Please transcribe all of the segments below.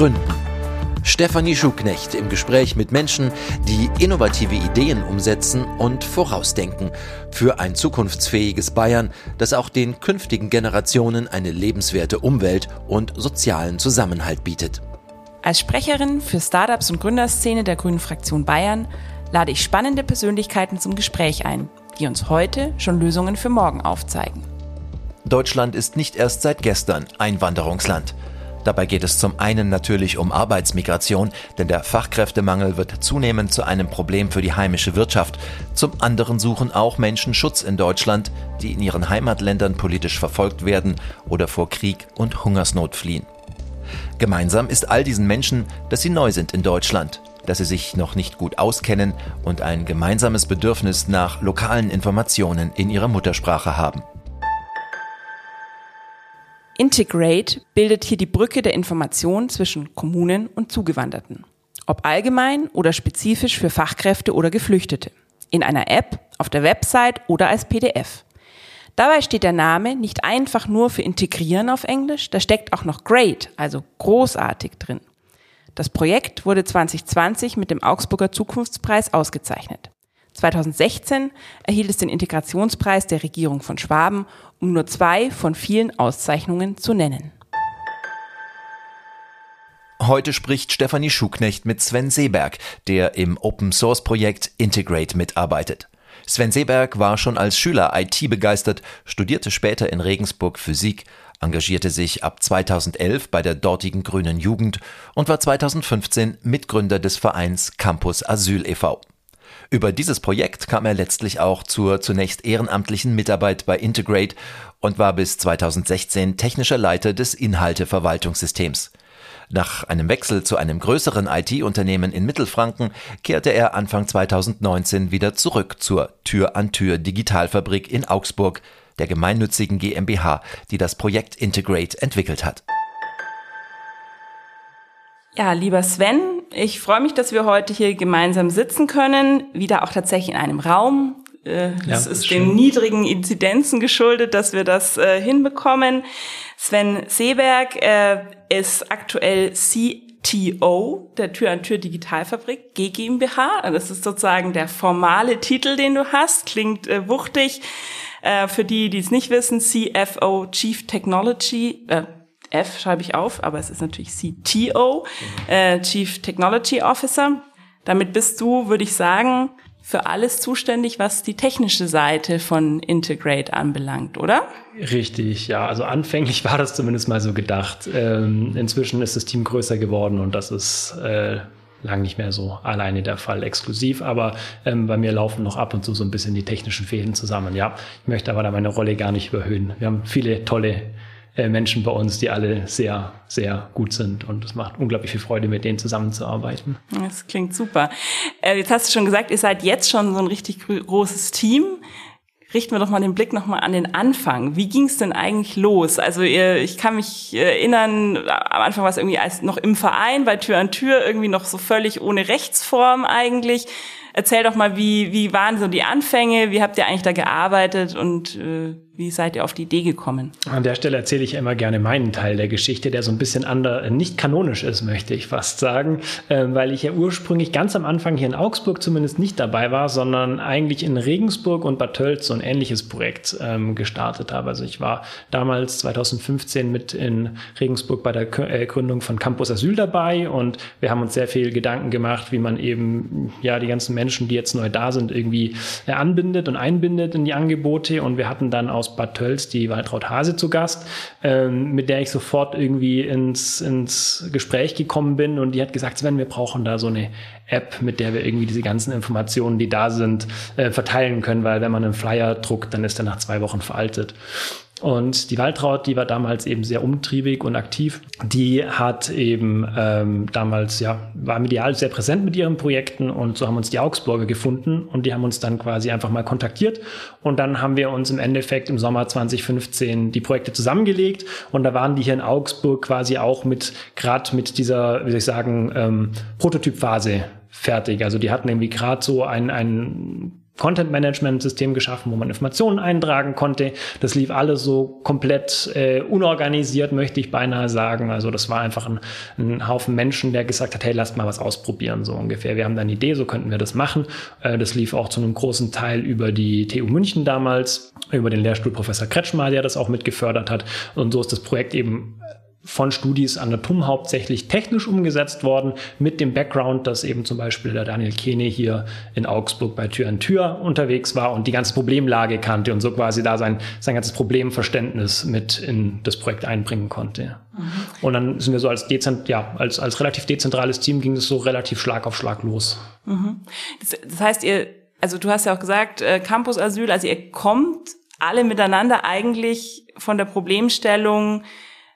Gründen. Stefanie Schuknecht im Gespräch mit Menschen, die innovative Ideen umsetzen und vorausdenken für ein zukunftsfähiges Bayern, das auch den künftigen Generationen eine lebenswerte Umwelt und sozialen Zusammenhalt bietet. Als Sprecherin für Startups und Gründerszene der Grünen Fraktion Bayern lade ich spannende Persönlichkeiten zum Gespräch ein, die uns heute schon Lösungen für morgen aufzeigen. Deutschland ist nicht erst seit gestern Einwanderungsland. Dabei geht es zum einen natürlich um Arbeitsmigration, denn der Fachkräftemangel wird zunehmend zu einem Problem für die heimische Wirtschaft. Zum anderen suchen auch Menschen Schutz in Deutschland, die in ihren Heimatländern politisch verfolgt werden oder vor Krieg und Hungersnot fliehen. Gemeinsam ist all diesen Menschen, dass sie neu sind in Deutschland, dass sie sich noch nicht gut auskennen und ein gemeinsames Bedürfnis nach lokalen Informationen in ihrer Muttersprache haben. Integrate bildet hier die Brücke der Information zwischen Kommunen und Zugewanderten. Ob allgemein oder spezifisch für Fachkräfte oder Geflüchtete. In einer App, auf der Website oder als PDF. Dabei steht der Name nicht einfach nur für integrieren auf Englisch, da steckt auch noch great, also großartig drin. Das Projekt wurde 2020 mit dem Augsburger Zukunftspreis ausgezeichnet. 2016 erhielt es den Integrationspreis der Regierung von Schwaben, um nur zwei von vielen Auszeichnungen zu nennen. Heute spricht Stefanie Schuknecht mit Sven Seeberg, der im Open Source Projekt Integrate mitarbeitet. Sven Seeberg war schon als Schüler IT begeistert, studierte später in Regensburg Physik, engagierte sich ab 2011 bei der dortigen Grünen Jugend und war 2015 Mitgründer des Vereins Campus Asyl e.V. Über dieses Projekt kam er letztlich auch zur zunächst ehrenamtlichen Mitarbeit bei Integrate und war bis 2016 technischer Leiter des Inhalteverwaltungssystems. Nach einem Wechsel zu einem größeren IT-Unternehmen in Mittelfranken kehrte er Anfang 2019 wieder zurück zur Tür-an-Tür Digitalfabrik in Augsburg, der gemeinnützigen GmbH, die das Projekt Integrate entwickelt hat. Ja, lieber Sven, ich freue mich, dass wir heute hier gemeinsam sitzen können, wieder auch tatsächlich in einem Raum. Äh, das ja, ist, ist den niedrigen Inzidenzen geschuldet, dass wir das äh, hinbekommen. Sven Seeberg äh, ist aktuell CTO der Tür-an-Tür Digitalfabrik G GmbH. Das ist sozusagen der formale Titel, den du hast. Klingt äh, wuchtig. Äh, für die, die es nicht wissen, CFO Chief Technology, äh, F schreibe ich auf, aber es ist natürlich CTO, äh, Chief Technology Officer. Damit bist du, würde ich sagen, für alles zuständig, was die technische Seite von Integrate anbelangt, oder? Richtig, ja. Also anfänglich war das zumindest mal so gedacht. Ähm, inzwischen ist das Team größer geworden und das ist äh, lang nicht mehr so alleine der Fall exklusiv, aber ähm, bei mir laufen noch ab und zu so ein bisschen die technischen Fäden zusammen. Ja, ich möchte aber da meine Rolle gar nicht überhöhen. Wir haben viele tolle äh, Menschen bei uns, die alle sehr, sehr gut sind. Und es macht unglaublich viel Freude, mit denen zusammenzuarbeiten. Das klingt super. Äh, jetzt hast du schon gesagt, ihr seid jetzt schon so ein richtig großes Team. Richten wir doch mal den Blick nochmal an den Anfang. Wie ging es denn eigentlich los? Also ihr, ich kann mich erinnern, am Anfang war es irgendwie als noch im Verein, bei Tür an Tür, irgendwie noch so völlig ohne Rechtsform eigentlich. Erzähl doch mal, wie, wie waren so die Anfänge? Wie habt ihr eigentlich da gearbeitet und äh, wie seid ihr auf die Idee gekommen? An der Stelle erzähle ich immer gerne meinen Teil der Geschichte, der so ein bisschen ander, nicht kanonisch ist, möchte ich fast sagen, äh, weil ich ja ursprünglich ganz am Anfang hier in Augsburg zumindest nicht dabei war, sondern eigentlich in Regensburg und Bad Tölz so ein ähnliches Projekt ähm, gestartet habe. Also ich war damals 2015 mit in Regensburg bei der äh, Gründung von Campus Asyl dabei und wir haben uns sehr viel Gedanken gemacht, wie man eben ja die ganzen Menschen, die jetzt neu da sind, irgendwie äh, anbindet und einbindet in die Angebote und wir hatten dann aus Bad Tölz, die Waltraud Hase zu Gast, ähm, mit der ich sofort irgendwie ins, ins Gespräch gekommen bin und die hat gesagt, Sven, wir brauchen da so eine App, mit der wir irgendwie diese ganzen Informationen, die da sind, äh, verteilen können, weil wenn man einen Flyer druckt, dann ist er nach zwei Wochen veraltet. Und die Waltraud, die war damals eben sehr umtriebig und aktiv. Die hat eben ähm, damals, ja, war medial sehr präsent mit ihren Projekten und so haben uns die Augsburger gefunden und die haben uns dann quasi einfach mal kontaktiert und dann haben wir uns im Endeffekt im Sommer 2015 die Projekte zusammengelegt und da waren die hier in Augsburg quasi auch mit, gerade mit dieser, wie soll ich sagen, ähm, Prototypphase fertig. Also die hatten irgendwie gerade so ein, ein Content-Management-System geschaffen, wo man Informationen eintragen konnte. Das lief alles so komplett äh, unorganisiert, möchte ich beinahe sagen. Also das war einfach ein, ein, Haufen Menschen, der gesagt hat, hey, lasst mal was ausprobieren, so ungefähr. Wir haben da eine Idee, so könnten wir das machen. Äh, das lief auch zu einem großen Teil über die TU München damals, über den Lehrstuhl Professor Kretschmer, der das auch mit gefördert hat. Und so ist das Projekt eben von Studis an der TUM hauptsächlich technisch umgesetzt worden, mit dem Background, dass eben zum Beispiel der Daniel Kene hier in Augsburg bei Tür an Tür unterwegs war und die ganze Problemlage kannte und so quasi da sein, sein ganzes Problemverständnis mit in das Projekt einbringen konnte. Mhm. Und dann sind wir so als dezent, ja, als, als relativ dezentrales Team ging es so relativ Schlag auf Schlag los. Mhm. Das, das heißt, ihr, also du hast ja auch gesagt, äh, Campus Asyl, also ihr kommt alle miteinander eigentlich von der Problemstellung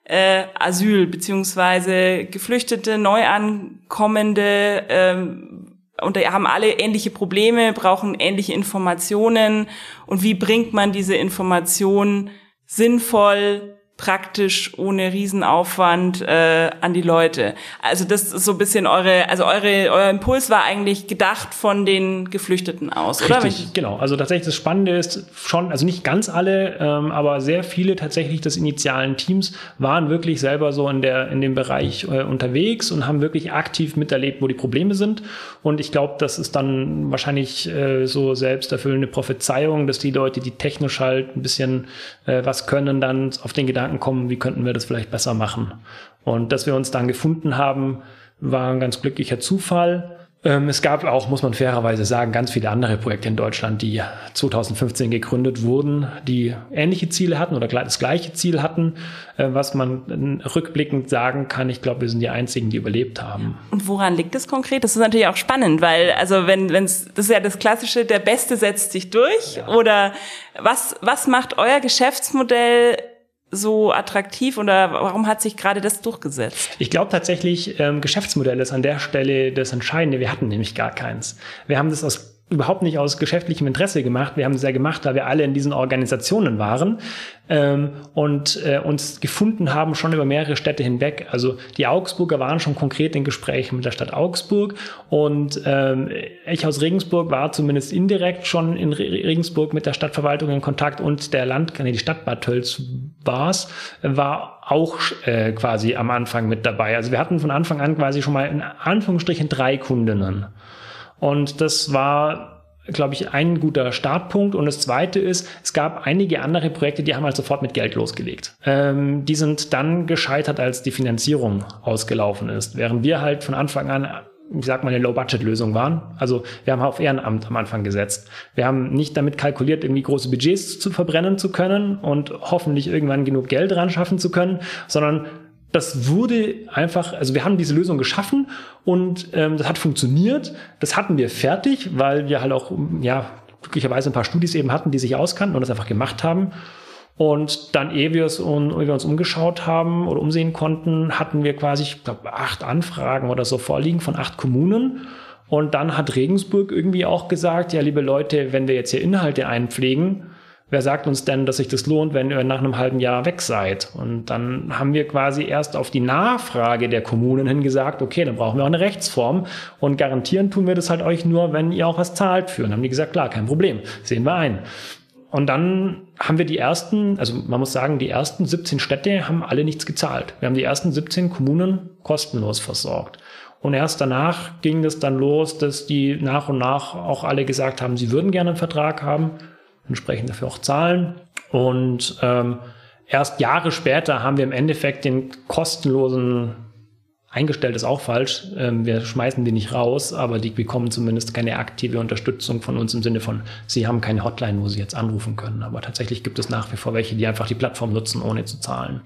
äh, Asyl beziehungsweise Geflüchtete, Neuankommende ähm, und haben alle ähnliche Probleme, brauchen ähnliche Informationen. Und wie bringt man diese Informationen sinnvoll praktisch ohne Riesenaufwand äh, an die Leute. Also das ist so ein bisschen eure, also eure, euer Impuls war eigentlich gedacht von den Geflüchteten aus, Richtig, oder? Richtig, genau. Also tatsächlich das Spannende ist schon, also nicht ganz alle, ähm, aber sehr viele tatsächlich des initialen Teams waren wirklich selber so in der in dem Bereich äh, unterwegs und haben wirklich aktiv miterlebt, wo die Probleme sind. Und ich glaube, das ist dann wahrscheinlich äh, so selbsterfüllende Prophezeiung, dass die Leute, die technisch halt ein bisschen äh, was können, dann auf den Gedanken Gedanken kommen, wie könnten wir das vielleicht besser machen. Und dass wir uns dann gefunden haben, war ein ganz glücklicher Zufall. Ähm, es gab auch, muss man fairerweise sagen, ganz viele andere Projekte in Deutschland, die 2015 gegründet wurden, die ähnliche Ziele hatten oder das gleiche Ziel hatten, äh, was man rückblickend sagen kann. Ich glaube, wir sind die einzigen, die überlebt haben. Und woran liegt es konkret? Das ist natürlich auch spannend, weil also wenn wenn's das ist ja das klassische, der Beste setzt sich durch. Ja. Oder was was macht euer Geschäftsmodell so attraktiv oder warum hat sich gerade das durchgesetzt? Ich glaube tatsächlich, ähm, Geschäftsmodell ist an der Stelle das Entscheidende. Wir hatten nämlich gar keins. Wir haben das aus überhaupt nicht aus geschäftlichem Interesse gemacht. Wir haben es ja gemacht, da wir alle in diesen Organisationen waren ähm, und äh, uns gefunden haben schon über mehrere Städte hinweg. Also die Augsburger waren schon konkret in Gesprächen mit der Stadt Augsburg und ähm, ich aus Regensburg war zumindest indirekt schon in Regensburg mit der Stadtverwaltung in Kontakt und der Land, nee, die Stadt Bad Tölz war's, war auch äh, quasi am Anfang mit dabei. Also wir hatten von Anfang an quasi schon mal in Anführungsstrichen drei Kundinnen. Und das war, glaube ich, ein guter Startpunkt. Und das Zweite ist, es gab einige andere Projekte, die haben halt sofort mit Geld losgelegt. Ähm, die sind dann gescheitert, als die Finanzierung ausgelaufen ist. Während wir halt von Anfang an ich sag mal, eine Low-Budget-Lösung waren. Also wir haben auf Ehrenamt am Anfang gesetzt. Wir haben nicht damit kalkuliert, irgendwie große Budgets zu verbrennen zu können und hoffentlich irgendwann genug Geld ran schaffen zu können, sondern das wurde einfach, also wir haben diese Lösung geschaffen und ähm, das hat funktioniert. Das hatten wir fertig, weil wir halt auch, ja, glücklicherweise ein paar Studis eben hatten, die sich auskannten und das einfach gemacht haben. Und dann, ehe wir, es, ehe wir uns umgeschaut haben oder umsehen konnten, hatten wir quasi, ich glaube, acht Anfragen oder so vorliegen von acht Kommunen. Und dann hat Regensburg irgendwie auch gesagt, ja, liebe Leute, wenn wir jetzt hier Inhalte einpflegen, wer sagt uns denn, dass sich das lohnt, wenn ihr nach einem halben Jahr weg seid? Und dann haben wir quasi erst auf die Nachfrage der Kommunen hin gesagt, okay, dann brauchen wir auch eine Rechtsform und garantieren tun wir das halt euch nur, wenn ihr auch was zahlt für. Und dann haben die gesagt, klar, kein Problem, sehen wir ein. Und dann haben wir die ersten, also man muss sagen, die ersten 17 Städte haben alle nichts gezahlt. Wir haben die ersten 17 Kommunen kostenlos versorgt. Und erst danach ging es dann los, dass die nach und nach auch alle gesagt haben, sie würden gerne einen Vertrag haben entsprechend dafür auch zahlen. Und ähm, erst Jahre später haben wir im Endeffekt den kostenlosen Eingestellt ist auch falsch. Ähm, wir schmeißen die nicht raus, aber die bekommen zumindest keine aktive Unterstützung von uns im Sinne von, sie haben keine Hotline, wo sie jetzt anrufen können. Aber tatsächlich gibt es nach wie vor welche, die einfach die Plattform nutzen, ohne zu zahlen.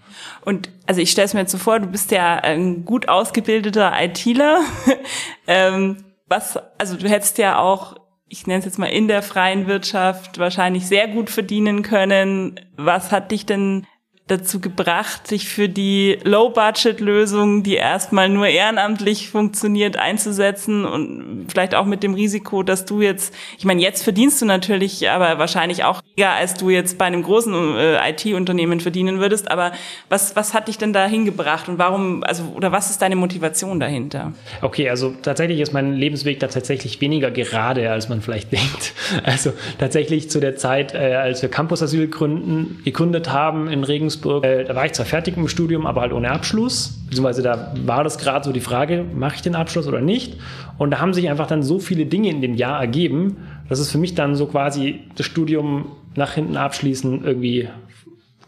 Und also ich stelle es mir jetzt so vor, du bist ja ein gut ausgebildeter ITler. ähm, was, also du hättest ja auch ich nenne es jetzt mal in der freien Wirtschaft wahrscheinlich sehr gut verdienen können. Was hat dich denn dazu gebracht, dich für die Low-Budget-Lösung, die erstmal nur ehrenamtlich funktioniert, einzusetzen und vielleicht auch mit dem Risiko, dass du jetzt, ich meine, jetzt verdienst du natürlich, aber wahrscheinlich auch weniger, als du jetzt bei einem großen äh, IT-Unternehmen verdienen würdest. Aber was, was hat dich denn da hingebracht und warum, also, oder was ist deine Motivation dahinter? Okay, also tatsächlich ist mein Lebensweg da tatsächlich weniger gerade, als man vielleicht denkt. Also tatsächlich zu der Zeit, äh, als wir Campus Asyl gründen, gegründet haben in Regensburg, Regensburg, äh, da war ich zwar fertig im Studium, aber halt ohne Abschluss. Beziehungsweise da war das gerade so die Frage, mache ich den Abschluss oder nicht? Und da haben sich einfach dann so viele Dinge in dem Jahr ergeben, dass es für mich dann so quasi das Studium nach hinten abschließen irgendwie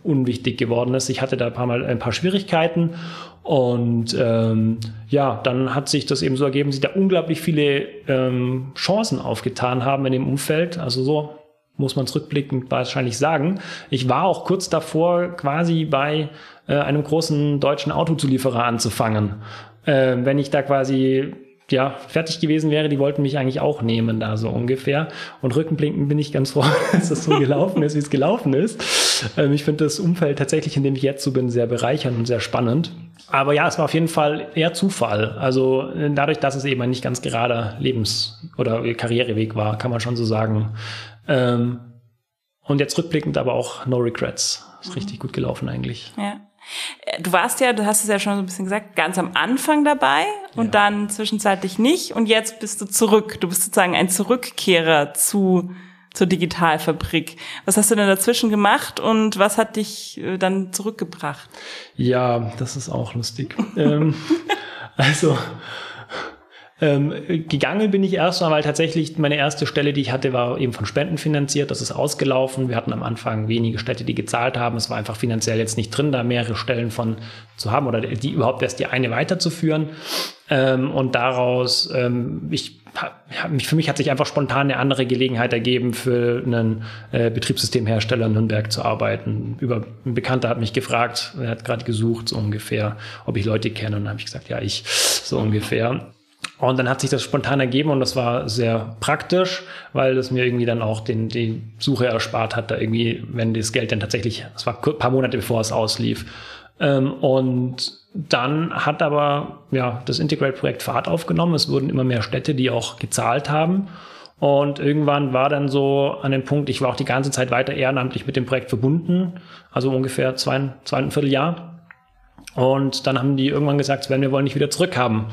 unwichtig geworden ist. Ich hatte da ein paar Mal ein paar Schwierigkeiten und ähm, ja, dann hat sich das eben so ergeben, dass sich da unglaublich viele ähm, Chancen aufgetan haben in dem Umfeld. Also so muss man zurückblickend wahrscheinlich sagen. Ich war auch kurz davor, quasi bei äh, einem großen deutschen Autozulieferer anzufangen. Äh, wenn ich da quasi ja, fertig gewesen wäre, die wollten mich eigentlich auch nehmen, da so ungefähr. Und rückenblickend bin ich ganz froh, dass das so gelaufen ist, wie es gelaufen ist. Ähm, ich finde das Umfeld tatsächlich, in dem ich jetzt so bin, sehr bereichernd und sehr spannend. Aber ja, es war auf jeden Fall eher Zufall. Also äh, dadurch, dass es eben ein nicht ganz gerader Lebens- oder Karriereweg war, kann man schon so sagen, ähm, und jetzt rückblickend aber auch no regrets. Ist mhm. richtig gut gelaufen eigentlich. Ja. Äh, du warst ja, du hast es ja schon so ein bisschen gesagt, ganz am Anfang dabei und ja. dann zwischenzeitlich nicht und jetzt bist du zurück. Du bist sozusagen ein Zurückkehrer zu zur Digitalfabrik. Was hast du denn dazwischen gemacht und was hat dich äh, dann zurückgebracht? Ja, das ist auch lustig. ähm, also ähm, gegangen bin ich erstmal, weil tatsächlich meine erste Stelle, die ich hatte, war eben von Spenden finanziert. Das ist ausgelaufen. Wir hatten am Anfang wenige Städte, die gezahlt haben. Es war einfach finanziell jetzt nicht drin, da mehrere Stellen von zu haben oder die überhaupt erst die eine weiterzuführen. Ähm, und daraus, ähm, ich für mich hat sich einfach spontan eine andere Gelegenheit ergeben, für einen äh, Betriebssystemhersteller in Nürnberg zu arbeiten. Über ein Bekannter hat mich gefragt, er hat gerade gesucht, so ungefähr, ob ich Leute kenne. Und dann habe ich gesagt, ja, ich, so ungefähr. Und dann hat sich das spontan ergeben und das war sehr praktisch, weil es mir irgendwie dann auch den, die Suche erspart hat, da irgendwie, wenn das Geld dann tatsächlich, es war ein paar Monate bevor es auslief. Ähm, und dann hat aber ja das Integrate-Projekt Fahrt aufgenommen. Es wurden immer mehr Städte, die auch gezahlt haben. Und irgendwann war dann so an dem Punkt, ich war auch die ganze Zeit weiter ehrenamtlich mit dem Projekt verbunden, also ungefähr zwei, zweieinviertel Jahr. Und dann haben die irgendwann gesagt, Sven, wir wollen dich wieder zurückhaben.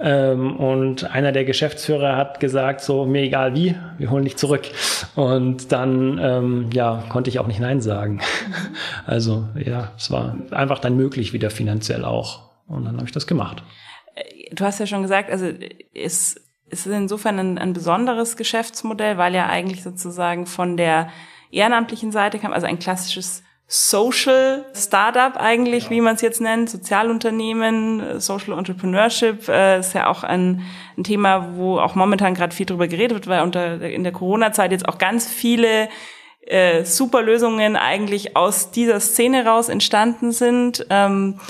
Ähm, und einer der Geschäftsführer hat gesagt, so, mir egal wie, wir holen dich zurück. Und dann, ähm, ja, konnte ich auch nicht Nein sagen. also, ja, es war einfach dann möglich wieder finanziell auch. Und dann habe ich das gemacht. Du hast ja schon gesagt, also es ist insofern ein, ein besonderes Geschäftsmodell, weil ja eigentlich sozusagen von der ehrenamtlichen Seite kam, also ein klassisches Social Startup eigentlich, wie man es jetzt nennt, Sozialunternehmen, Social Entrepreneurship äh, ist ja auch ein, ein Thema, wo auch momentan gerade viel drüber geredet wird, weil unter in der Corona-Zeit jetzt auch ganz viele äh, super Lösungen eigentlich aus dieser Szene raus entstanden sind. Ähm,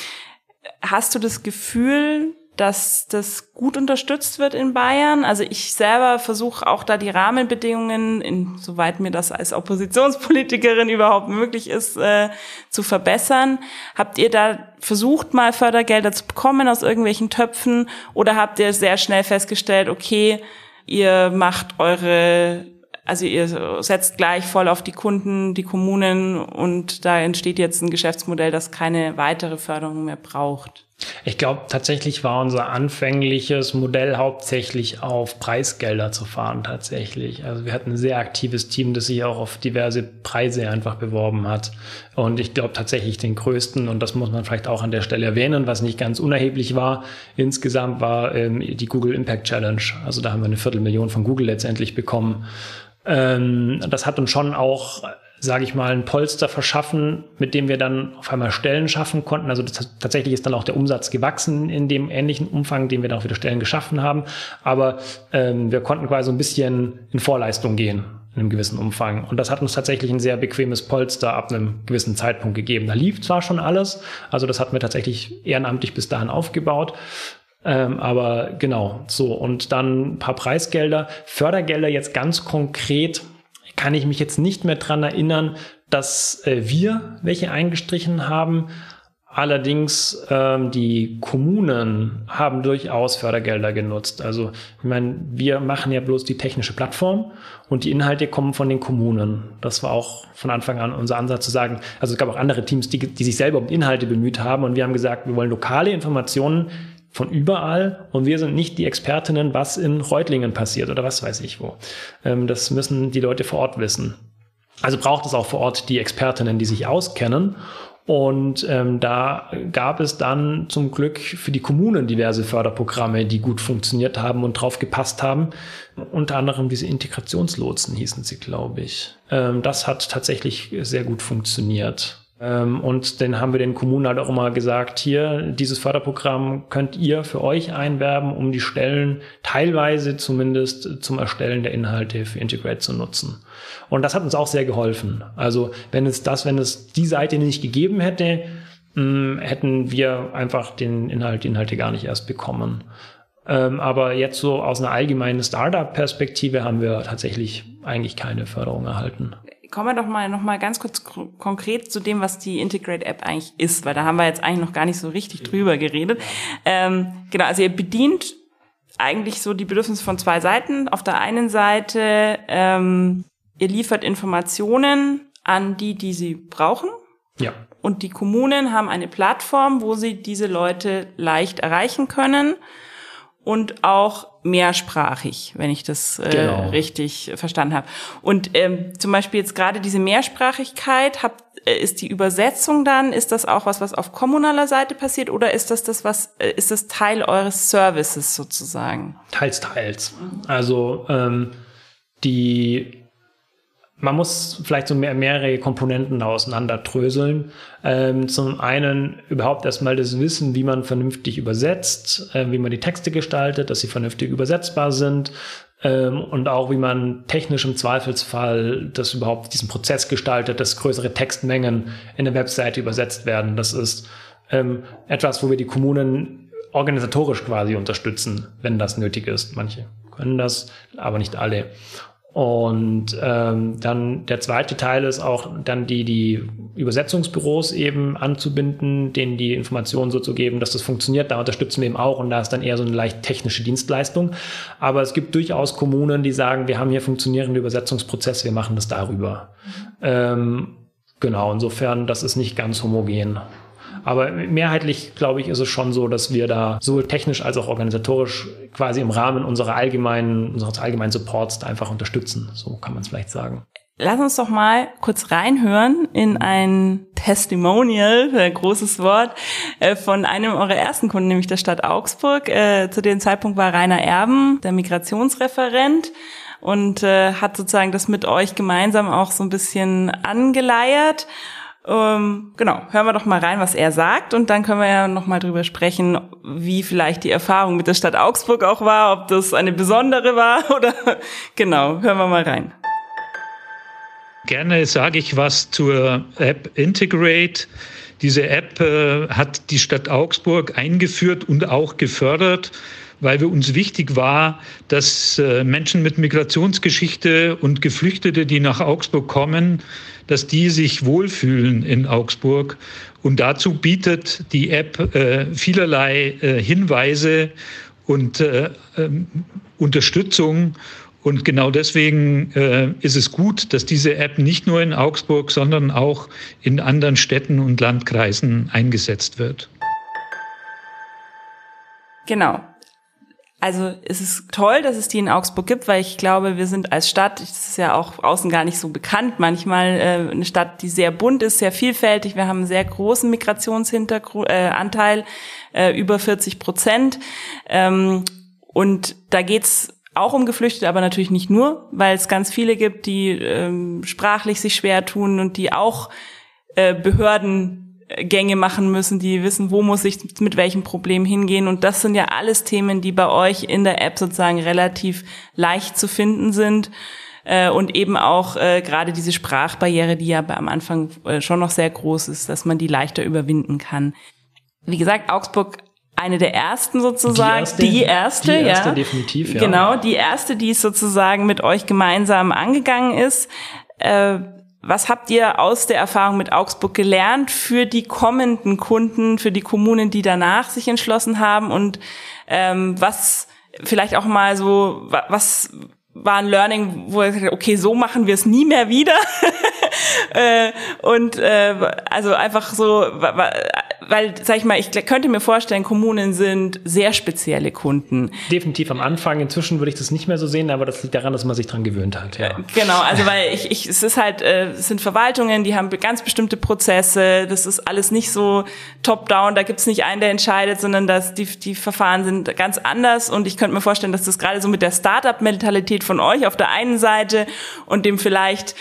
hast du das Gefühl, dass das gut unterstützt wird in Bayern. Also ich selber versuche auch da die Rahmenbedingungen, insoweit mir das als Oppositionspolitikerin überhaupt möglich ist, äh, zu verbessern. Habt ihr da versucht, mal Fördergelder zu bekommen aus irgendwelchen Töpfen oder habt ihr sehr schnell festgestellt, okay, ihr macht eure also ihr setzt gleich voll auf die Kunden, die Kommunen und da entsteht jetzt ein Geschäftsmodell, das keine weitere Förderung mehr braucht. Ich glaube, tatsächlich war unser anfängliches Modell hauptsächlich auf Preisgelder zu fahren, tatsächlich. Also wir hatten ein sehr aktives Team, das sich auch auf diverse Preise einfach beworben hat. Und ich glaube tatsächlich den größten, und das muss man vielleicht auch an der Stelle erwähnen, was nicht ganz unerheblich war, insgesamt war ähm, die Google Impact Challenge. Also da haben wir eine Viertelmillion von Google letztendlich bekommen. Ähm, das hat uns schon auch sage ich mal, ein Polster verschaffen, mit dem wir dann auf einmal Stellen schaffen konnten. Also das, tatsächlich ist dann auch der Umsatz gewachsen in dem ähnlichen Umfang, den wir dann auch wieder Stellen geschaffen haben. Aber ähm, wir konnten quasi ein bisschen in Vorleistung gehen in einem gewissen Umfang. Und das hat uns tatsächlich ein sehr bequemes Polster ab einem gewissen Zeitpunkt gegeben. Da lief zwar schon alles, also das hatten wir tatsächlich ehrenamtlich bis dahin aufgebaut. Ähm, aber genau, so. Und dann ein paar Preisgelder. Fördergelder jetzt ganz konkret kann ich mich jetzt nicht mehr dran erinnern, dass äh, wir welche eingestrichen haben. Allerdings ähm, die Kommunen haben durchaus Fördergelder genutzt. Also ich meine, wir machen ja bloß die technische Plattform und die Inhalte kommen von den Kommunen. Das war auch von Anfang an unser Ansatz zu sagen. Also es gab auch andere Teams, die, die sich selber um Inhalte bemüht haben und wir haben gesagt, wir wollen lokale Informationen von überall und wir sind nicht die Expertinnen, was in Reutlingen passiert oder was weiß ich wo. Ähm, das müssen die Leute vor Ort wissen. Also braucht es auch vor Ort die Expertinnen, die sich auskennen und ähm, da gab es dann zum Glück für die Kommunen diverse Förderprogramme, die gut funktioniert haben und drauf gepasst haben. Unter anderem diese Integrationslotsen hießen sie, glaube ich. Ähm, das hat tatsächlich sehr gut funktioniert. Ähm, und dann haben wir den Kommunen halt auch immer gesagt, hier, dieses Förderprogramm könnt ihr für euch einwerben, um die Stellen teilweise zumindest zum Erstellen der Inhalte für Integrate zu nutzen. Und das hat uns auch sehr geholfen. Also wenn es das, wenn es die Seite nicht gegeben hätte, mh, hätten wir einfach den Inhalt, die Inhalte gar nicht erst bekommen. Ähm, aber jetzt so aus einer allgemeinen Startup-Perspektive haben wir tatsächlich eigentlich keine Förderung erhalten. Kommen wir doch mal noch mal ganz kurz konkret zu dem, was die Integrate App eigentlich ist, weil da haben wir jetzt eigentlich noch gar nicht so richtig drüber geredet. Ähm, genau, also ihr bedient eigentlich so die Bedürfnisse von zwei Seiten. Auf der einen Seite ähm, Ihr liefert Informationen an die, die sie brauchen. Ja. Und die Kommunen haben eine Plattform, wo sie diese Leute leicht erreichen können und auch mehrsprachig, wenn ich das äh, genau. richtig verstanden habe. Und ähm, zum Beispiel jetzt gerade diese Mehrsprachigkeit, habt, äh, ist die Übersetzung dann, ist das auch was, was auf kommunaler Seite passiert oder ist das das was, äh, ist das Teil eures Services sozusagen? Teils, teils. Also ähm, die man muss vielleicht so mehr, mehrere Komponenten auseinanderdröseln. Ähm, zum einen überhaupt erstmal das Wissen, wie man vernünftig übersetzt, äh, wie man die Texte gestaltet, dass sie vernünftig übersetzbar sind ähm, und auch wie man technisch im Zweifelsfall das überhaupt diesen Prozess gestaltet, dass größere Textmengen in der Webseite übersetzt werden. Das ist ähm, etwas, wo wir die Kommunen organisatorisch quasi unterstützen, wenn das nötig ist. Manche können das, aber nicht alle. Und ähm, dann der zweite Teil ist auch dann die, die Übersetzungsbüros eben anzubinden, denen die Informationen so zu geben, dass das funktioniert. Da unterstützen wir eben auch und da ist dann eher so eine leicht technische Dienstleistung. Aber es gibt durchaus Kommunen, die sagen, wir haben hier funktionierende Übersetzungsprozesse, wir machen das darüber. Mhm. Ähm, genau, insofern, das ist nicht ganz homogen. Aber mehrheitlich, glaube ich, ist es schon so, dass wir da sowohl technisch als auch organisatorisch quasi im Rahmen unserer allgemeinen, unseres allgemeinen Supports einfach unterstützen. So kann man es vielleicht sagen. Lass uns doch mal kurz reinhören in ein Testimonial, großes Wort, äh, von einem eurer ersten Kunden, nämlich der Stadt Augsburg. Äh, zu dem Zeitpunkt war Rainer Erben, der Migrationsreferent und äh, hat sozusagen das mit euch gemeinsam auch so ein bisschen angeleiert ähm, genau, hören wir doch mal rein, was er sagt und dann können wir ja noch mal drüber sprechen, wie vielleicht die Erfahrung mit der Stadt Augsburg auch war, ob das eine besondere war oder genau, hören wir mal rein. Gerne sage ich was zur App Integrate. Diese App äh, hat die Stadt Augsburg eingeführt und auch gefördert weil wir uns wichtig war, dass äh, Menschen mit Migrationsgeschichte und Geflüchtete, die nach Augsburg kommen, dass die sich wohlfühlen in Augsburg. Und dazu bietet die App äh, vielerlei äh, Hinweise und äh, ähm, Unterstützung. Und genau deswegen äh, ist es gut, dass diese App nicht nur in Augsburg, sondern auch in anderen Städten und Landkreisen eingesetzt wird. Genau. Also es ist toll, dass es die in Augsburg gibt, weil ich glaube, wir sind als Stadt, das ist ja auch außen gar nicht so bekannt, manchmal äh, eine Stadt, die sehr bunt ist, sehr vielfältig. Wir haben einen sehr großen Migrationsanteil, äh, äh, über 40 Prozent. Ähm, und da geht's auch um Geflüchtete, aber natürlich nicht nur, weil es ganz viele gibt, die ähm, sprachlich sich schwer tun und die auch äh, Behörden Gänge machen müssen, die wissen, wo muss ich mit welchem Problem hingehen. Und das sind ja alles Themen, die bei euch in der App sozusagen relativ leicht zu finden sind. Äh, und eben auch äh, gerade diese Sprachbarriere, die ja am Anfang äh, schon noch sehr groß ist, dass man die leichter überwinden kann. Wie gesagt, Augsburg eine der ersten sozusagen, die erste, die erste, die erste ja. definitiv, ja. Genau, die erste, die es sozusagen mit euch gemeinsam angegangen ist. Äh, was habt ihr aus der Erfahrung mit Augsburg gelernt für die kommenden Kunden, für die Kommunen, die danach sich entschlossen haben und ähm, was vielleicht auch mal so, was war ein Learning, wo ich gesagt okay, so machen wir es nie mehr wieder. äh, und äh, also einfach so, weil, sag ich mal, ich könnte mir vorstellen, Kommunen sind sehr spezielle Kunden. Definitiv am Anfang. Inzwischen würde ich das nicht mehr so sehen, aber das liegt daran, dass man sich dran gewöhnt hat. Ja. Genau, also weil ich, ich es ist halt, äh, es sind Verwaltungen, die haben ganz bestimmte Prozesse. Das ist alles nicht so top-down. Da gibt's nicht einen, der entscheidet, sondern dass die, die Verfahren sind ganz anders. Und ich könnte mir vorstellen, dass das gerade so mit der Startup-Mentalität von euch auf der einen Seite und dem vielleicht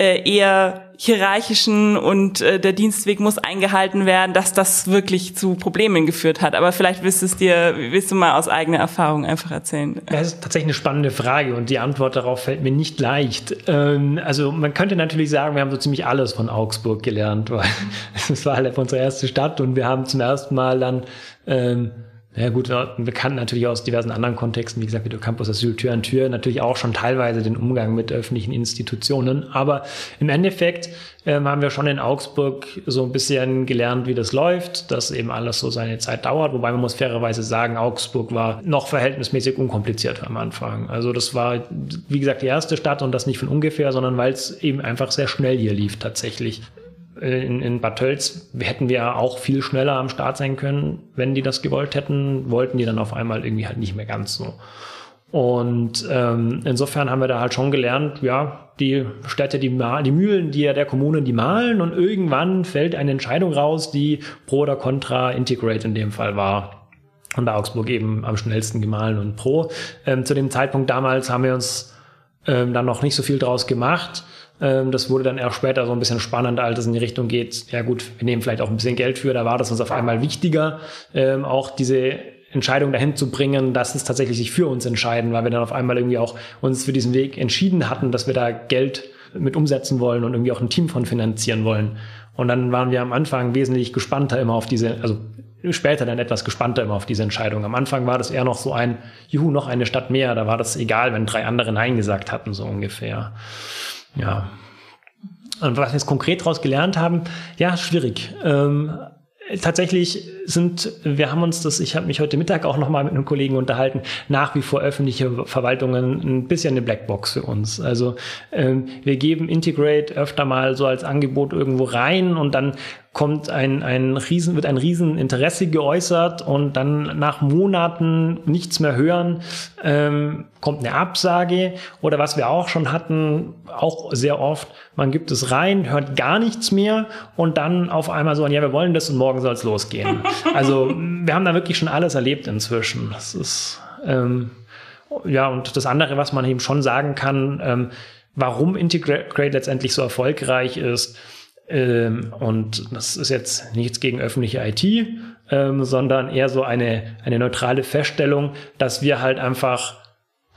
äh, eher hierarchischen und äh, der Dienstweg muss eingehalten werden, dass das wirklich zu Problemen geführt hat. Aber vielleicht willst du es dir, willst du mal aus eigener Erfahrung einfach erzählen. Das ist tatsächlich eine spannende Frage und die Antwort darauf fällt mir nicht leicht. Ähm, also man könnte natürlich sagen, wir haben so ziemlich alles von Augsburg gelernt, weil es war halt unsere erste Stadt und wir haben zum ersten Mal dann ähm, ja gut, wir kannten natürlich aus diversen anderen Kontexten, wie gesagt, der Campus Asyl Tür an Tür, natürlich auch schon teilweise den Umgang mit öffentlichen Institutionen. Aber im Endeffekt ähm, haben wir schon in Augsburg so ein bisschen gelernt, wie das läuft, dass eben alles so seine Zeit dauert. Wobei man muss fairerweise sagen, Augsburg war noch verhältnismäßig unkompliziert am Anfang. Also das war, wie gesagt, die erste Stadt und das nicht von ungefähr, sondern weil es eben einfach sehr schnell hier lief tatsächlich in, in Bad Tölz hätten wir auch viel schneller am Start sein können, wenn die das gewollt hätten, wollten die dann auf einmal irgendwie halt nicht mehr ganz so. Und ähm, insofern haben wir da halt schon gelernt, ja, die Städte, die, die Mühlen, die ja der Kommunen, die malen und irgendwann fällt eine Entscheidung raus, die pro oder contra Integrate in dem Fall war. Und bei Augsburg eben am schnellsten gemahlen und pro. Ähm, zu dem Zeitpunkt damals haben wir uns ähm, dann noch nicht so viel draus gemacht. Ähm, das wurde dann erst später so ein bisschen spannend, als es in die Richtung geht, ja gut, wir nehmen vielleicht auch ein bisschen Geld für, da war das uns auf einmal wichtiger, ähm, auch diese Entscheidung dahin zu bringen, dass es tatsächlich sich für uns entscheiden, weil wir dann auf einmal irgendwie auch uns für diesen Weg entschieden hatten, dass wir da Geld mit umsetzen wollen und irgendwie auch ein Team von finanzieren wollen. Und dann waren wir am Anfang wesentlich gespannter immer auf diese, also später dann etwas gespannter immer auf diese Entscheidung. Am Anfang war das eher noch so ein, juhu, noch eine Stadt mehr. Da war das egal, wenn drei andere Nein gesagt hatten, so ungefähr. Ja. Und was wir jetzt konkret daraus gelernt haben, ja, schwierig. Ähm, tatsächlich sind, wir haben uns das, ich habe mich heute Mittag auch nochmal mit einem Kollegen unterhalten, nach wie vor öffentliche Verwaltungen ein bisschen eine Blackbox für uns. Also ähm, wir geben Integrate öfter mal so als Angebot irgendwo rein und dann kommt ein, ein Riesen, wird ein Rieseninteresse geäußert und dann nach Monaten nichts mehr hören, ähm, kommt eine Absage oder was wir auch schon hatten, auch sehr oft, man gibt es rein, hört gar nichts mehr und dann auf einmal so, ja, wir wollen das und morgen soll es losgehen. Also wir haben da wirklich schon alles erlebt inzwischen. Das ist, ähm, ja, und das andere, was man eben schon sagen kann, ähm, warum Integrate letztendlich so erfolgreich ist, ähm, und das ist jetzt nichts gegen öffentliche IT, ähm, sondern eher so eine, eine neutrale Feststellung, dass wir halt einfach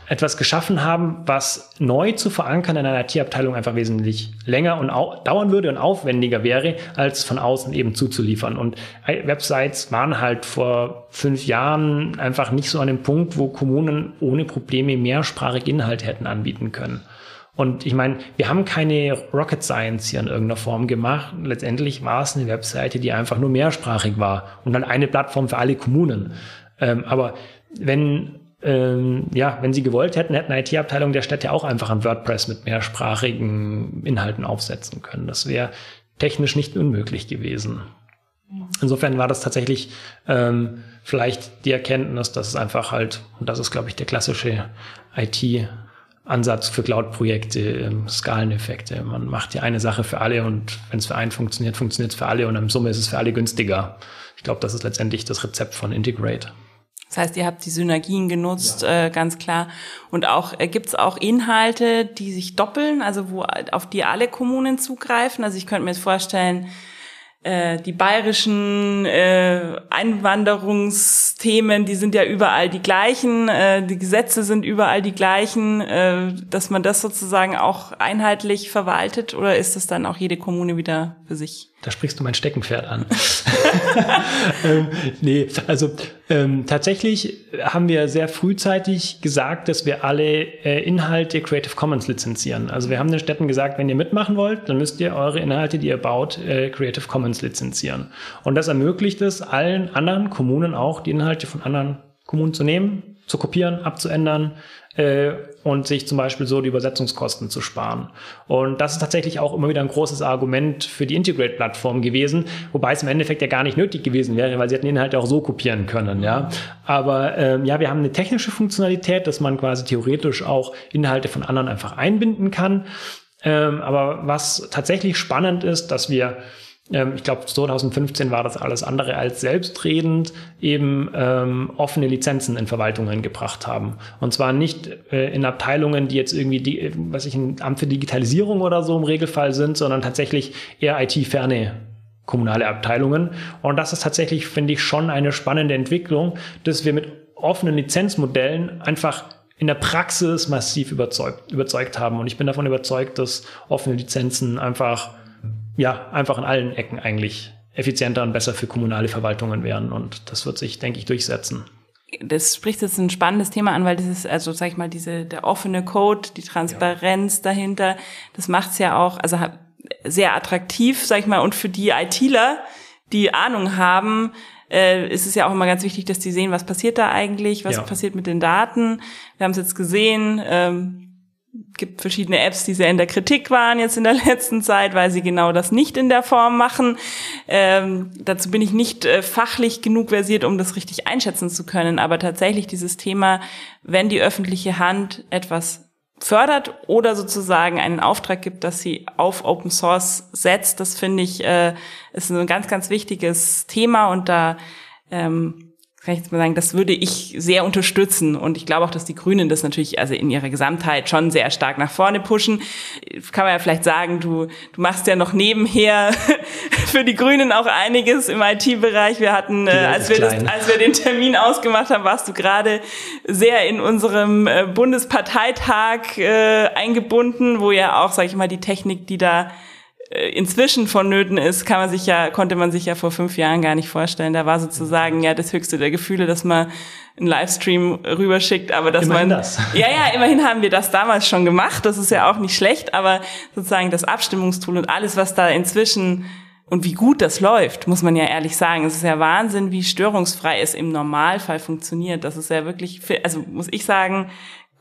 etwas geschaffen haben, was neu zu verankern in einer IT-Abteilung einfach wesentlich länger und dauern würde und aufwendiger wäre, als von außen eben zuzuliefern. Und Websites waren halt vor fünf Jahren einfach nicht so an dem Punkt, wo Kommunen ohne Probleme mehrsprachig Inhalt hätten anbieten können. Und ich meine, wir haben keine Rocket Science hier in irgendeiner Form gemacht. Letztendlich war es eine Webseite, die einfach nur mehrsprachig war und dann eine Plattform für alle Kommunen. Ähm, aber wenn ähm, ja, wenn sie gewollt hätten, hätten IT-Abteilungen der Städte auch einfach ein WordPress mit mehrsprachigen Inhalten aufsetzen können. Das wäre technisch nicht unmöglich gewesen. Insofern war das tatsächlich ähm, vielleicht die Erkenntnis, dass es einfach halt, und das ist, glaube ich, der klassische IT- Ansatz für Cloud-Projekte, ähm, Skaleneffekte. Man macht ja eine Sache für alle und wenn es für einen funktioniert, funktioniert es für alle und im Summe ist es für alle günstiger. Ich glaube, das ist letztendlich das Rezept von Integrate. Das heißt, ihr habt die Synergien genutzt, ja. äh, ganz klar. Und auch äh, gibt es auch Inhalte, die sich doppeln, also wo auf die alle Kommunen zugreifen. Also ich könnte mir jetzt vorstellen, äh, die bayerischen äh, Einwanderungsthemen, die sind ja überall die gleichen, äh, die Gesetze sind überall die gleichen, äh, dass man das sozusagen auch einheitlich verwaltet oder ist das dann auch jede Kommune wieder für sich? Da sprichst du mein Steckenpferd an. ähm, nee, also ähm, tatsächlich haben wir sehr frühzeitig gesagt, dass wir alle äh, Inhalte Creative Commons lizenzieren. Also wir haben den Städten gesagt, wenn ihr mitmachen wollt, dann müsst ihr eure Inhalte, die ihr baut, äh, Creative Commons lizenzieren. Und das ermöglicht es allen anderen Kommunen auch, die Inhalte von anderen Kommunen zu nehmen, zu kopieren, abzuändern, äh, und sich zum Beispiel so die Übersetzungskosten zu sparen. Und das ist tatsächlich auch immer wieder ein großes Argument für die Integrate-Plattform gewesen, wobei es im Endeffekt ja gar nicht nötig gewesen wäre, weil sie hätten Inhalte auch so kopieren können. Ja, aber ähm, ja, wir haben eine technische Funktionalität, dass man quasi theoretisch auch Inhalte von anderen einfach einbinden kann. Ähm, aber was tatsächlich spannend ist, dass wir ich glaube 2015 war das alles andere als selbstredend, eben ähm, offene Lizenzen in Verwaltungen gebracht haben. Und zwar nicht äh, in Abteilungen, die jetzt irgendwie, die, was ich, ein Amt für Digitalisierung oder so im Regelfall sind, sondern tatsächlich eher IT-ferne kommunale Abteilungen. Und das ist tatsächlich, finde ich, schon eine spannende Entwicklung, dass wir mit offenen Lizenzmodellen einfach in der Praxis massiv überzeugt, überzeugt haben. Und ich bin davon überzeugt, dass offene Lizenzen einfach ja, einfach in allen Ecken eigentlich effizienter und besser für kommunale Verwaltungen wären. Und das wird sich, denke ich, durchsetzen. Das spricht jetzt ein spannendes Thema an, weil das ist, also sag ich mal, diese, der offene Code, die Transparenz ja. dahinter, das macht's ja auch, also sehr attraktiv, sag ich mal, und für die ITler, die Ahnung haben, äh, ist es ja auch immer ganz wichtig, dass die sehen, was passiert da eigentlich, was ja. passiert mit den Daten. Wir haben es jetzt gesehen, ähm, gibt verschiedene Apps, die sehr in der Kritik waren jetzt in der letzten Zeit, weil sie genau das nicht in der Form machen. Ähm, dazu bin ich nicht äh, fachlich genug versiert, um das richtig einschätzen zu können. Aber tatsächlich dieses Thema, wenn die öffentliche Hand etwas fördert oder sozusagen einen Auftrag gibt, dass sie auf Open Source setzt, das finde ich äh, ist ein ganz, ganz wichtiges Thema und da ähm, kann ich jetzt mal sagen, das würde ich sehr unterstützen. Und ich glaube auch, dass die Grünen das natürlich also in ihrer Gesamtheit schon sehr stark nach vorne pushen. Kann man ja vielleicht sagen, du, du machst ja noch nebenher für die Grünen auch einiges im IT-Bereich. Wir hatten, äh, als, wir das, als wir den Termin ausgemacht haben, warst du gerade sehr in unserem äh, Bundesparteitag äh, eingebunden, wo ja auch, sage ich mal, die Technik, die da inzwischen vonnöten ist, kann man sich ja, konnte man sich ja vor fünf Jahren gar nicht vorstellen. Da war sozusagen ja das höchste der Gefühle, dass man einen Livestream rüberschickt, aber dass immerhin man, das. ja, ja, immerhin haben wir das damals schon gemacht. Das ist ja auch nicht schlecht, aber sozusagen das Abstimmungstool und alles, was da inzwischen und wie gut das läuft, muss man ja ehrlich sagen. Es ist ja Wahnsinn, wie störungsfrei es im Normalfall funktioniert. Das ist ja wirklich, also muss ich sagen,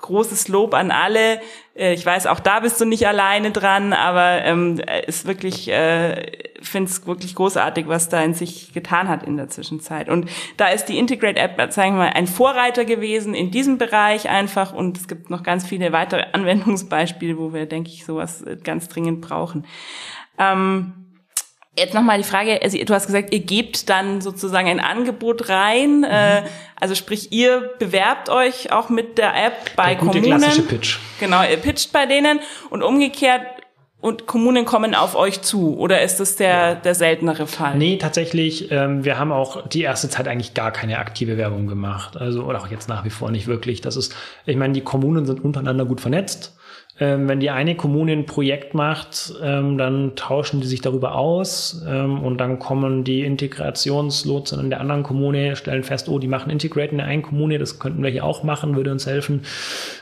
großes Lob an alle. Äh, ich weiß, auch da bist du nicht alleine dran, aber ähm, ist wirklich, äh, finde es wirklich großartig, was da in sich getan hat in der Zwischenzeit. Und da ist die Integrate App, sagen wir mal, ein Vorreiter gewesen in diesem Bereich einfach. Und es gibt noch ganz viele weitere Anwendungsbeispiele, wo wir, denke ich, sowas äh, ganz dringend brauchen. Ähm, Jetzt nochmal die Frage, also du hast gesagt, ihr gebt dann sozusagen ein Angebot rein. Mhm. Äh, also sprich, ihr bewerbt euch auch mit der App bei der gute Kommunen. Klassische Pitch. Genau, ihr pitcht bei denen und umgekehrt und Kommunen kommen auf euch zu oder ist das der, der seltenere Fall? Nee, tatsächlich, ähm, wir haben auch die erste Zeit eigentlich gar keine aktive Werbung gemacht. Also, oder auch jetzt nach wie vor nicht wirklich. Das ist, ich meine, die Kommunen sind untereinander gut vernetzt. Ähm, wenn die eine Kommune ein Projekt macht, ähm, dann tauschen die sich darüber aus ähm, und dann kommen die Integrationslotsen in der anderen Kommune, stellen fest, oh, die machen Integrate in der einen Kommune, das könnten wir hier auch machen, würde uns helfen.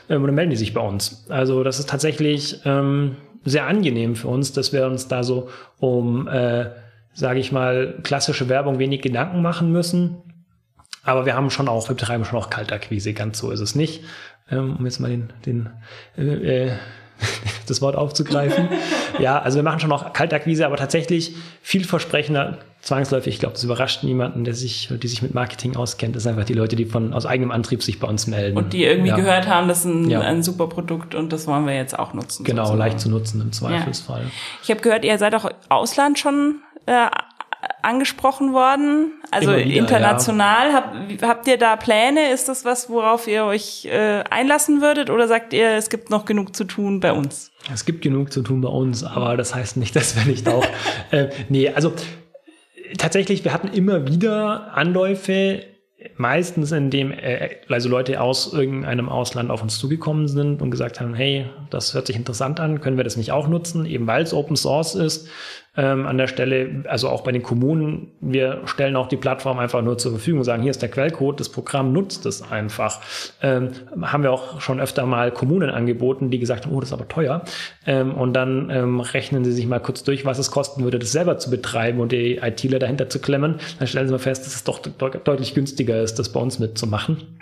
Ähm, und dann melden die sich bei uns. Also das ist tatsächlich ähm, sehr angenehm für uns, dass wir uns da so um, äh, sage ich mal, klassische Werbung wenig Gedanken machen müssen. Aber wir haben schon auch, wir betreiben schon auch Kaltakquise, ganz so ist es nicht ähm, um jetzt mal den, den äh, äh das Wort aufzugreifen. ja, also wir machen schon noch Kaltakquise, aber tatsächlich vielversprechender, zwangsläufig, ich glaube, das überrascht niemanden, der sich, die sich mit Marketing auskennt, das sind einfach die Leute, die von aus eigenem Antrieb sich bei uns melden. Und die irgendwie ja. gehört haben, das ist ein, ja. ein super Produkt und das wollen wir jetzt auch nutzen. Genau, sozusagen. leicht zu nutzen im Zweifelsfall. Ja. Ich habe gehört, ihr seid auch Ausland schon äh, angesprochen worden? Also wieder, international. Ja. Hab, habt ihr da Pläne? Ist das was, worauf ihr euch äh, einlassen würdet? Oder sagt ihr, es gibt noch genug zu tun bei uns? Es gibt genug zu tun bei uns, aber das heißt nicht, dass wir nicht auch. äh, nee, also tatsächlich, wir hatten immer wieder Anläufe, meistens in dem äh, also Leute aus irgendeinem Ausland auf uns zugekommen sind und gesagt haben, hey, das hört sich interessant an, können wir das nicht auch nutzen, eben weil es Open Source ist. Ähm, an der Stelle, also auch bei den Kommunen, wir stellen auch die Plattform einfach nur zur Verfügung, sagen, hier ist der Quellcode, das Programm nutzt es einfach. Ähm, haben wir auch schon öfter mal Kommunen angeboten, die gesagt haben, oh, das ist aber teuer. Ähm, und dann ähm, rechnen sie sich mal kurz durch, was es kosten würde, das selber zu betreiben und die ITler dahinter zu klemmen. Dann stellen sie mal fest, dass es doch de deutlich günstiger ist, das bei uns mitzumachen.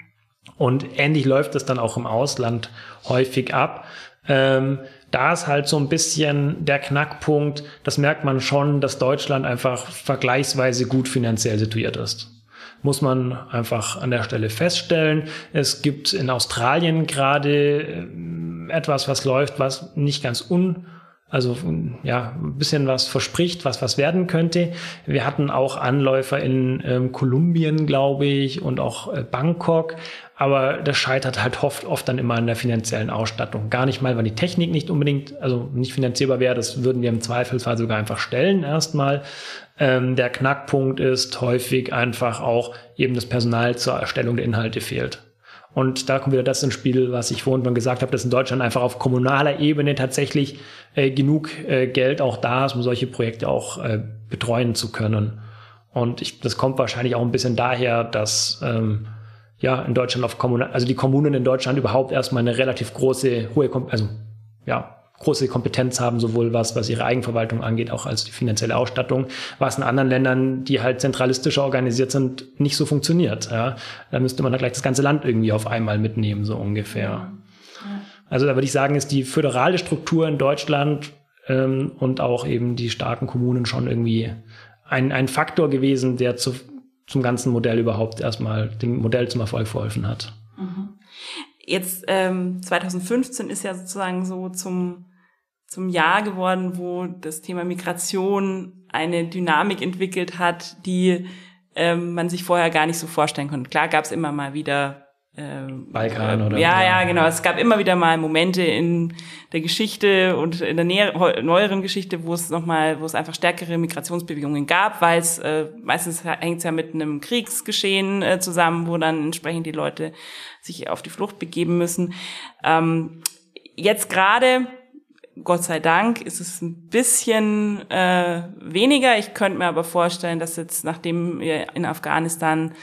Und ähnlich läuft es dann auch im Ausland häufig ab. Ähm, da ist halt so ein bisschen der Knackpunkt, das merkt man schon, dass Deutschland einfach vergleichsweise gut finanziell situiert ist. Muss man einfach an der Stelle feststellen. Es gibt in Australien gerade äh, etwas, was läuft, was nicht ganz un also ja, ein bisschen was verspricht, was was werden könnte. Wir hatten auch Anläufer in ähm, Kolumbien, glaube ich, und auch äh, Bangkok. Aber das scheitert halt oft, oft dann immer an der finanziellen Ausstattung. Gar nicht mal, weil die Technik nicht unbedingt, also nicht finanzierbar wäre, das würden wir im Zweifelsfall sogar einfach stellen erstmal. Ähm, der Knackpunkt ist häufig einfach auch eben das Personal zur Erstellung der Inhalte fehlt. Und da kommt wieder das ins Spiel, was ich vorhin schon gesagt habe, dass in Deutschland einfach auf kommunaler Ebene tatsächlich äh, genug äh, Geld auch da ist, um solche Projekte auch äh, betreuen zu können. Und ich, das kommt wahrscheinlich auch ein bisschen daher, dass ähm, ja in Deutschland auf Kommunen, also die Kommunen in Deutschland überhaupt erstmal eine relativ große, hohe, also ja, große Kompetenz haben, sowohl was, was ihre Eigenverwaltung angeht, auch als die finanzielle Ausstattung, was in anderen Ländern, die halt zentralistischer organisiert sind, nicht so funktioniert. Ja. Da müsste man halt gleich das ganze Land irgendwie auf einmal mitnehmen, so ungefähr. Also da würde ich sagen, ist die föderale Struktur in Deutschland ähm, und auch eben die starken Kommunen schon irgendwie ein, ein Faktor gewesen, der zu, zum ganzen Modell überhaupt erstmal dem Modell zum Erfolg verholfen hat. Mhm. Jetzt ähm, 2015 ist ja sozusagen so zum zum Jahr geworden, wo das Thema Migration eine Dynamik entwickelt hat, die ähm, man sich vorher gar nicht so vorstellen konnte. Klar gab es immer mal wieder Balkan oder ja, ja, genau. Es gab immer wieder mal Momente in der Geschichte und in der näher, neueren Geschichte, wo es nochmal, wo es einfach stärkere Migrationsbewegungen gab, weil es äh, meistens hängt es ja mit einem Kriegsgeschehen äh, zusammen, wo dann entsprechend die Leute sich auf die Flucht begeben müssen. Ähm, jetzt gerade Gott sei Dank ist es ein bisschen äh, weniger. Ich könnte mir aber vorstellen, dass jetzt, nachdem wir in Afghanistan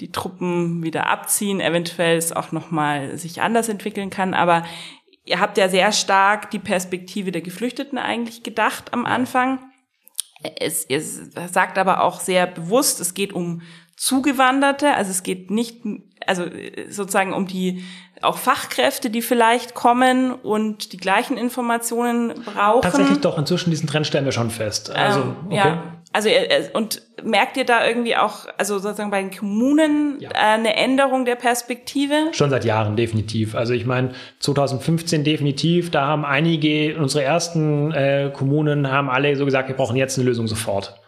die Truppen wieder abziehen, eventuell es auch nochmal sich anders entwickeln kann. Aber ihr habt ja sehr stark die Perspektive der Geflüchteten eigentlich gedacht am Anfang. Es, ihr sagt aber auch sehr bewusst, es geht um Zugewanderte, also es geht nicht, also sozusagen um die auch Fachkräfte, die vielleicht kommen und die gleichen Informationen brauchen. Tatsächlich doch, inzwischen diesen Trend stellen wir schon fest. Also, ähm, okay. Ja, also und merkt ihr da irgendwie auch, also sozusagen bei den Kommunen ja. eine Änderung der Perspektive? Schon seit Jahren definitiv. Also ich meine 2015 definitiv. Da haben einige unsere ersten äh, Kommunen haben alle so gesagt, wir brauchen jetzt eine Lösung sofort.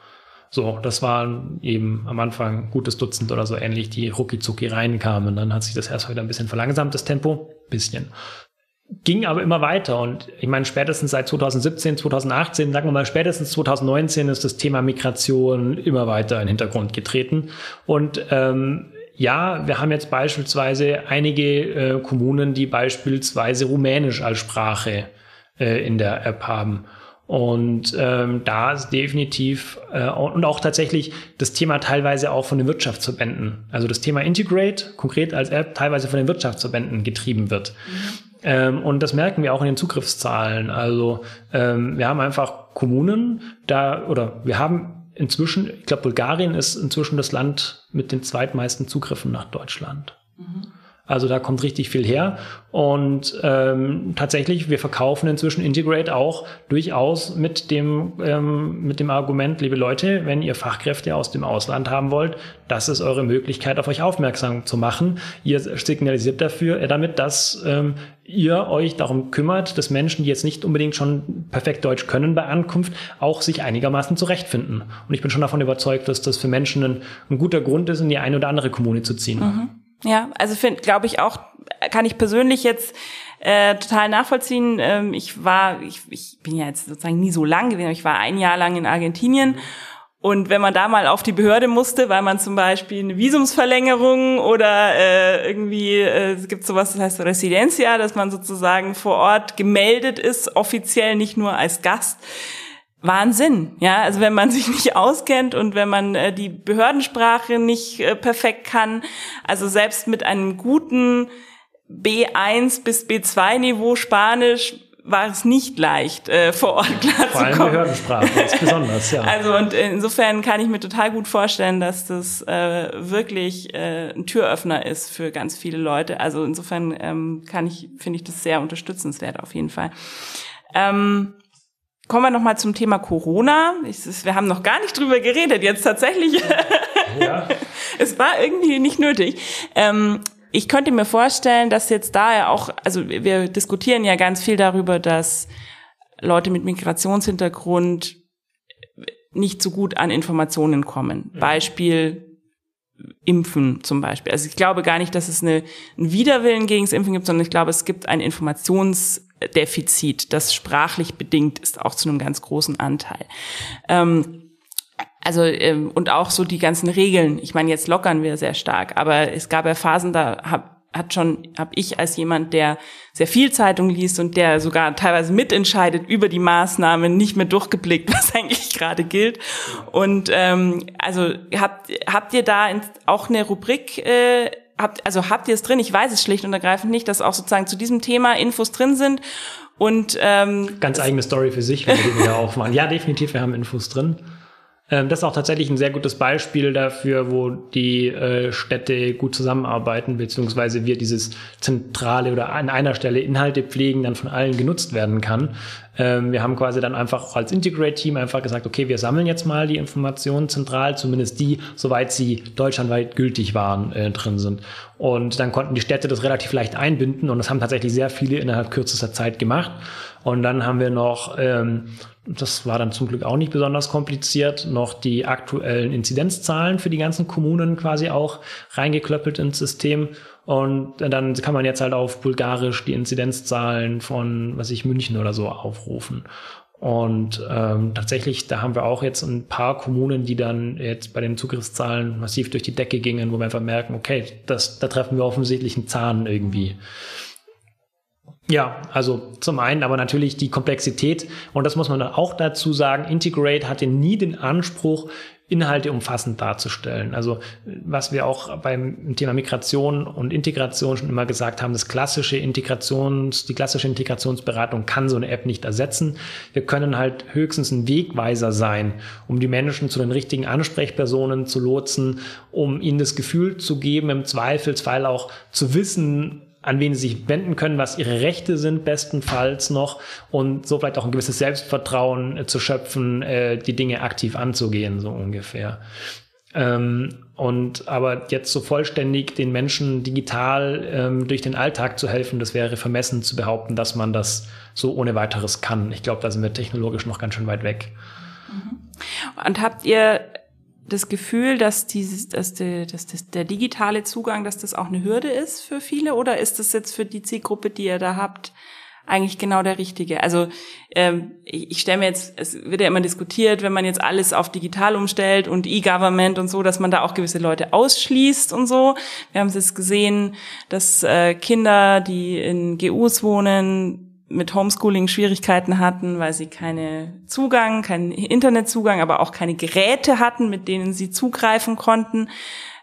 So, das waren eben am Anfang gutes Dutzend oder so ähnlich, die rucki reinkamen. Dann hat sich das erst wieder ein bisschen verlangsamt, das Tempo. Bisschen. Ging aber immer weiter und ich meine, spätestens seit 2017, 2018, sagen wir mal, spätestens 2019 ist das Thema Migration immer weiter in den Hintergrund getreten. Und ähm, ja, wir haben jetzt beispielsweise einige äh, Kommunen, die beispielsweise Rumänisch als Sprache äh, in der App haben. Und ähm, da ist definitiv äh, und auch tatsächlich das Thema teilweise auch von den Wirtschaftsverbänden, also das Thema Integrate konkret als App teilweise von den Wirtschaftsverbänden getrieben wird. Mhm. Ähm, und das merken wir auch in den Zugriffszahlen. Also ähm, wir haben einfach Kommunen da oder wir haben inzwischen, ich glaube, Bulgarien ist inzwischen das Land mit den zweitmeisten Zugriffen nach Deutschland. Mhm. Also da kommt richtig viel her. Und ähm, tatsächlich, wir verkaufen inzwischen Integrate auch durchaus mit dem, ähm, mit dem Argument, liebe Leute, wenn ihr Fachkräfte aus dem Ausland haben wollt, das ist eure Möglichkeit, auf euch aufmerksam zu machen. Ihr signalisiert dafür, äh, damit, dass ähm, ihr euch darum kümmert, dass Menschen, die jetzt nicht unbedingt schon perfekt Deutsch können bei Ankunft, auch sich einigermaßen zurechtfinden. Und ich bin schon davon überzeugt, dass das für Menschen ein, ein guter Grund ist, in die eine oder andere Kommune zu ziehen. Mhm. Ja, also finde, glaube ich auch, kann ich persönlich jetzt äh, total nachvollziehen. Ähm, ich war, ich, ich bin ja jetzt sozusagen nie so lang gewesen, aber ich war ein Jahr lang in Argentinien. Und wenn man da mal auf die Behörde musste, weil man zum Beispiel eine Visumsverlängerung oder äh, irgendwie, äh, es gibt sowas, das heißt Residencia, dass man sozusagen vor Ort gemeldet ist, offiziell nicht nur als Gast, Wahnsinn, ja. Also wenn man sich nicht auskennt und wenn man äh, die Behördensprache nicht äh, perfekt kann, also selbst mit einem guten B1 bis B2 Niveau Spanisch war es nicht leicht, äh, vor Ort klarzukommen. Vor allem Behördensprache ist besonders, ja. Also und insofern kann ich mir total gut vorstellen, dass das äh, wirklich äh, ein Türöffner ist für ganz viele Leute. Also insofern ähm, kann ich, finde ich das sehr unterstützenswert auf jeden Fall. Ähm, Kommen wir nochmal zum Thema Corona. Ich, wir haben noch gar nicht drüber geredet, jetzt tatsächlich. Ja. es war irgendwie nicht nötig. Ähm, ich könnte mir vorstellen, dass jetzt da ja auch, also wir diskutieren ja ganz viel darüber, dass Leute mit Migrationshintergrund nicht so gut an Informationen kommen. Mhm. Beispiel Impfen zum Beispiel. Also ich glaube gar nicht, dass es eine, einen Widerwillen gegen das Impfen gibt, sondern ich glaube, es gibt ein Informationsdefizit, das sprachlich bedingt ist, auch zu einem ganz großen Anteil. Ähm, also ähm, und auch so die ganzen Regeln. Ich meine, jetzt lockern wir sehr stark, aber es gab ja Phasen, da hab, hat schon, habe ich als jemand, der sehr viel Zeitung liest und der sogar teilweise mitentscheidet über die Maßnahmen, nicht mehr durchgeblickt, was eigentlich gerade gilt. Und ähm, also habt habt ihr da auch eine Rubrik? Äh, habt, also habt ihr es drin? Ich weiß es schlicht und ergreifend nicht, dass auch sozusagen zu diesem Thema Infos drin sind. Und ähm, ganz eigene Story für sich, wenn wir die wieder aufmachen. Ja, definitiv, wir haben Infos drin. Ähm, das ist auch tatsächlich ein sehr gutes Beispiel dafür, wo die äh, Städte gut zusammenarbeiten, beziehungsweise wir dieses zentrale oder an einer Stelle Inhalte pflegen, dann von allen genutzt werden kann. Ähm, wir haben quasi dann einfach als Integrate-Team einfach gesagt, okay, wir sammeln jetzt mal die Informationen zentral, zumindest die, soweit sie deutschlandweit gültig waren, äh, drin sind. Und dann konnten die Städte das relativ leicht einbinden und das haben tatsächlich sehr viele innerhalb kürzester Zeit gemacht. Und dann haben wir noch ähm, das war dann zum Glück auch nicht besonders kompliziert, noch die aktuellen Inzidenzzahlen für die ganzen Kommunen quasi auch reingeklöppelt ins System. Und dann kann man jetzt halt auf Bulgarisch die Inzidenzzahlen von, was ich, München oder so aufrufen. Und ähm, tatsächlich, da haben wir auch jetzt ein paar Kommunen, die dann jetzt bei den Zugriffszahlen massiv durch die Decke gingen, wo wir einfach merken, okay, das, da treffen wir offensichtlich einen Zahn irgendwie. Ja, also zum einen, aber natürlich die Komplexität. Und das muss man dann auch dazu sagen. Integrate hatte nie den Anspruch, Inhalte umfassend darzustellen. Also was wir auch beim Thema Migration und Integration schon immer gesagt haben, das klassische Integrations, die klassische Integrationsberatung kann so eine App nicht ersetzen. Wir können halt höchstens ein Wegweiser sein, um die Menschen zu den richtigen Ansprechpersonen zu lotsen, um ihnen das Gefühl zu geben, im Zweifelsfall auch zu wissen, an wen sie sich wenden können, was ihre Rechte sind, bestenfalls noch, und so vielleicht auch ein gewisses Selbstvertrauen äh, zu schöpfen, äh, die Dinge aktiv anzugehen, so ungefähr. Ähm, und aber jetzt so vollständig den Menschen digital ähm, durch den Alltag zu helfen, das wäre vermessen zu behaupten, dass man das so ohne weiteres kann. Ich glaube, da sind wir technologisch noch ganz schön weit weg. Mhm. Und habt ihr das Gefühl, dass dieses, dass, der, dass das, der digitale Zugang, dass das auch eine Hürde ist für viele? Oder ist das jetzt für die Zielgruppe, die ihr da habt, eigentlich genau der richtige? Also ähm, ich, ich stelle mir jetzt, es wird ja immer diskutiert, wenn man jetzt alles auf digital umstellt und E-Government und so, dass man da auch gewisse Leute ausschließt und so. Wir haben es jetzt gesehen, dass äh, Kinder, die in GUs wohnen, mit Homeschooling Schwierigkeiten hatten, weil sie keine Zugang, keinen Internetzugang, aber auch keine Geräte hatten, mit denen sie zugreifen konnten.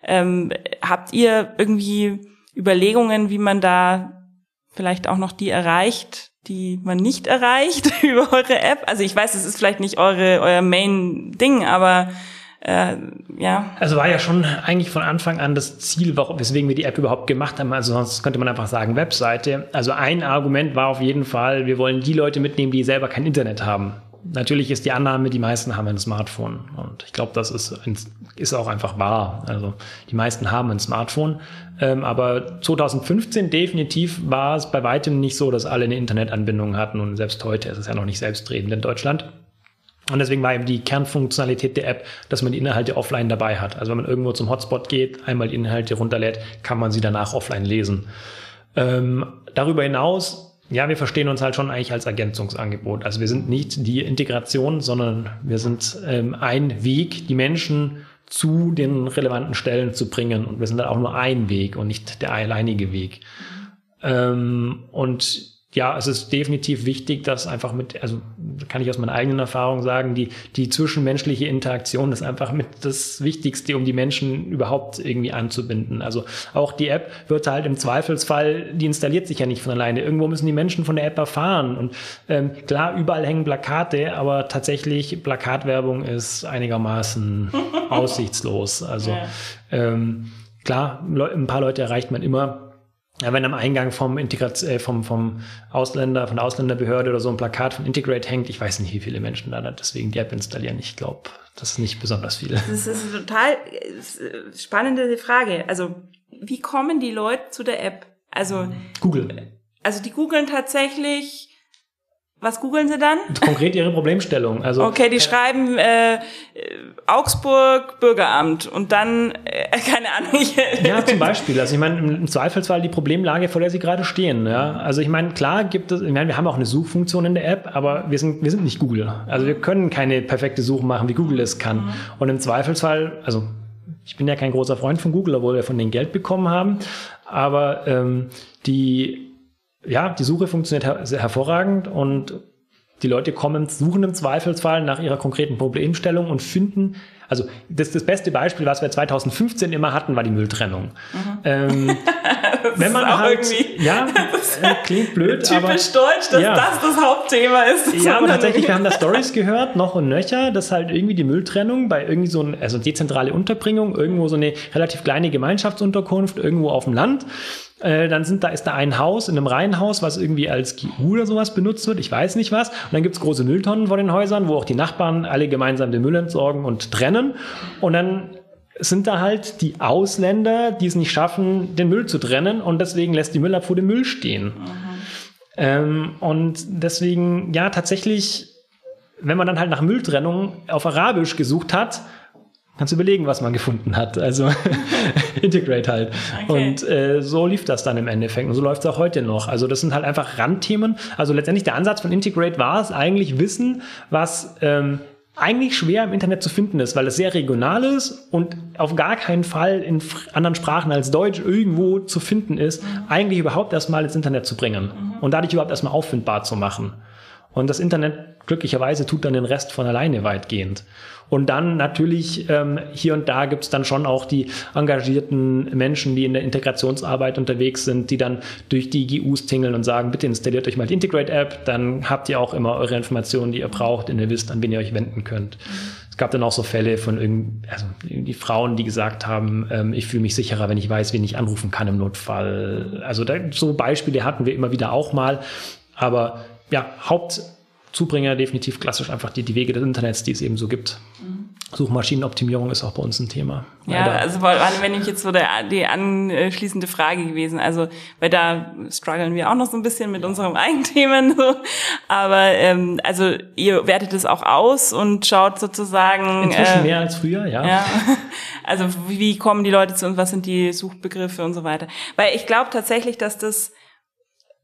Ähm, habt ihr irgendwie Überlegungen, wie man da vielleicht auch noch die erreicht, die man nicht erreicht über eure App? Also ich weiß, es ist vielleicht nicht eure, euer Main-Ding, aber äh, ja. Also war ja schon eigentlich von Anfang an das Ziel, weswegen wir die App überhaupt gemacht haben. Also sonst könnte man einfach sagen Webseite. Also ein Argument war auf jeden Fall, wir wollen die Leute mitnehmen, die selber kein Internet haben. Natürlich ist die Annahme, die meisten haben ein Smartphone. Und ich glaube, das ist, ist auch einfach wahr. Also die meisten haben ein Smartphone. Ähm, aber 2015 definitiv war es bei weitem nicht so, dass alle eine Internetanbindung hatten. Und selbst heute ist es ja noch nicht selbstredend in Deutschland. Und deswegen war eben die Kernfunktionalität der App, dass man die Inhalte offline dabei hat. Also wenn man irgendwo zum Hotspot geht, einmal die Inhalte runterlädt, kann man sie danach offline lesen. Ähm, darüber hinaus ja, wir verstehen uns halt schon eigentlich als Ergänzungsangebot. Also wir sind nicht die Integration, sondern wir sind ähm, ein Weg, die Menschen zu den relevanten Stellen zu bringen. Und wir sind dann auch nur ein Weg und nicht der alleinige Weg. Ähm, und ja, es ist definitiv wichtig, dass einfach mit, also kann ich aus meiner eigenen Erfahrung sagen, die, die zwischenmenschliche Interaktion ist einfach mit das Wichtigste, um die Menschen überhaupt irgendwie anzubinden. Also auch die App wird halt im Zweifelsfall, die installiert sich ja nicht von alleine. Irgendwo müssen die Menschen von der App erfahren. Und ähm, klar, überall hängen Plakate, aber tatsächlich Plakatwerbung ist einigermaßen aussichtslos. Also ja. ähm, klar, ein paar Leute erreicht man immer ja, wenn am Eingang vom Integrat äh, vom, vom Ausländer, von der Ausländerbehörde oder so ein Plakat von Integrate hängt, ich weiß nicht, wie viele Menschen da deswegen die App installieren. Ich glaube, das ist nicht besonders viele. Das ist eine total spannende Frage. Also, wie kommen die Leute zu der App? Also Google. Also die googeln tatsächlich was googeln Sie dann? Konkret Ihre Problemstellung. Also okay, die äh, schreiben äh, Augsburg Bürgeramt und dann äh, keine Ahnung. ja, zum Beispiel. Also ich meine im Zweifelsfall die Problemlage, vor der Sie gerade stehen. Ja, also ich meine klar gibt es. Ich meine, wir haben auch eine Suchfunktion in der App, aber wir sind wir sind nicht Google. Also wir können keine perfekte Suche machen, wie Google es kann. Mhm. Und im Zweifelsfall, also ich bin ja kein großer Freund von Google, obwohl wir von denen Geld bekommen haben, aber ähm, die ja, die Suche funktioniert her hervorragend und die Leute kommen, suchen im Zweifelsfall nach ihrer konkreten Problemstellung und finden, also das, das beste Beispiel, was wir 2015 immer hatten, war die Mülltrennung. Mhm. Ähm, wenn man halt, ja, äh, klingt blöd, typisch aber deutsch, dass ja. das das Hauptthema ist. Ja, aber tatsächlich, wir haben da Stories gehört, noch und nöcher, dass halt irgendwie die Mülltrennung bei irgendwie so ein, also dezentrale Unterbringung, irgendwo so eine relativ kleine Gemeinschaftsunterkunft, irgendwo auf dem Land, äh, dann sind da ist da ein Haus in einem Reihenhaus, was irgendwie als GU oder sowas benutzt wird, ich weiß nicht was. Und dann gibt's große Mülltonnen vor den Häusern, wo auch die Nachbarn alle gemeinsam den Müll entsorgen und trennen. Und dann sind da halt die Ausländer, die es nicht schaffen, den Müll zu trennen und deswegen lässt die Müllabfuhr den Müll stehen. Mhm. Ähm, und deswegen, ja, tatsächlich, wenn man dann halt nach Mülltrennung auf Arabisch gesucht hat, kannst du überlegen, was man gefunden hat. Also Integrate halt. Okay. Und äh, so lief das dann im Endeffekt. Und so läuft es auch heute noch. Also das sind halt einfach Randthemen. Also letztendlich der Ansatz von Integrate war es eigentlich Wissen, was ähm, eigentlich schwer im Internet zu finden ist, weil es sehr regional ist und auf gar keinen Fall in anderen Sprachen als Deutsch irgendwo zu finden ist, mhm. eigentlich überhaupt erstmal ins Internet zu bringen mhm. und dadurch überhaupt erstmal auffindbar zu machen. Und das Internet glücklicherweise tut dann den Rest von alleine weitgehend. Und dann natürlich ähm, hier und da gibt's dann schon auch die engagierten Menschen, die in der Integrationsarbeit unterwegs sind, die dann durch die GUs tingeln und sagen, bitte installiert euch mal die Integrate-App, dann habt ihr auch immer eure Informationen, die ihr braucht, und ihr wisst, an wen ihr euch wenden könnt. Es gab dann auch so Fälle von irgendwie, also die Frauen, die gesagt haben, ähm, ich fühle mich sicherer, wenn ich weiß, wen ich anrufen kann im Notfall. Also da, so Beispiele hatten wir immer wieder auch mal. Aber ja, Haupt Zubringer definitiv klassisch einfach die, die Wege des Internets, die es eben so gibt. Mhm. Suchmaschinenoptimierung ist auch bei uns ein Thema. Ja, leider. also wenn ich jetzt so der, die anschließende Frage gewesen, also weil da strugglen wir auch noch so ein bisschen mit unseren Eigenthemen, so. aber ähm, also ihr wertet es auch aus und schaut sozusagen inzwischen äh, mehr als früher, ja. ja. Also wie kommen die Leute zu uns, was sind die Suchbegriffe und so weiter, weil ich glaube tatsächlich, dass das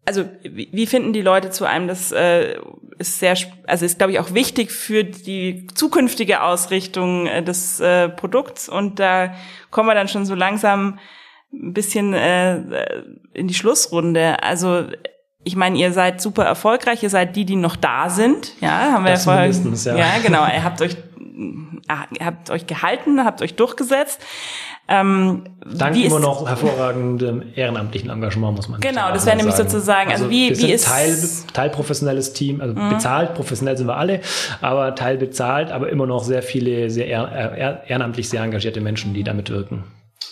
also wie finden die Leute zu einem? Das äh, ist sehr, also ist glaube ich auch wichtig für die zukünftige Ausrichtung äh, des äh, Produkts und da kommen wir dann schon so langsam ein bisschen äh, in die Schlussrunde. Also ich meine, ihr seid super erfolgreich, ihr seid die, die noch da sind, ja, haben wir das ja vorher. Ja. ja, genau. Ihr habt euch, ihr habt euch gehalten, habt euch durchgesetzt. Ähm, Dank immer noch hervorragendem ehrenamtlichen Engagement, muss man Genau, das wäre nämlich sozusagen, also, also wie, wir wie ist... Teil, teilprofessionelles Team, also mhm. bezahlt, professionell sind wir alle, aber Teil bezahlt, aber immer noch sehr viele, sehr ehrenamtlich sehr engagierte Menschen, die damit wirken.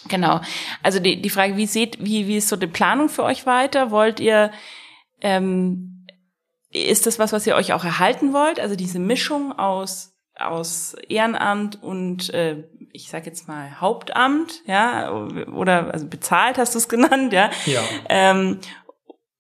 Genau. Also die, die Frage, wie seht, wie, wie ist so die Planung für euch weiter? Wollt ihr, ähm, ist das was, was ihr euch auch erhalten wollt? Also diese Mischung aus aus Ehrenamt und äh, ich sag jetzt mal Hauptamt, ja, oder also bezahlt hast du es genannt, ja. ja. Ähm,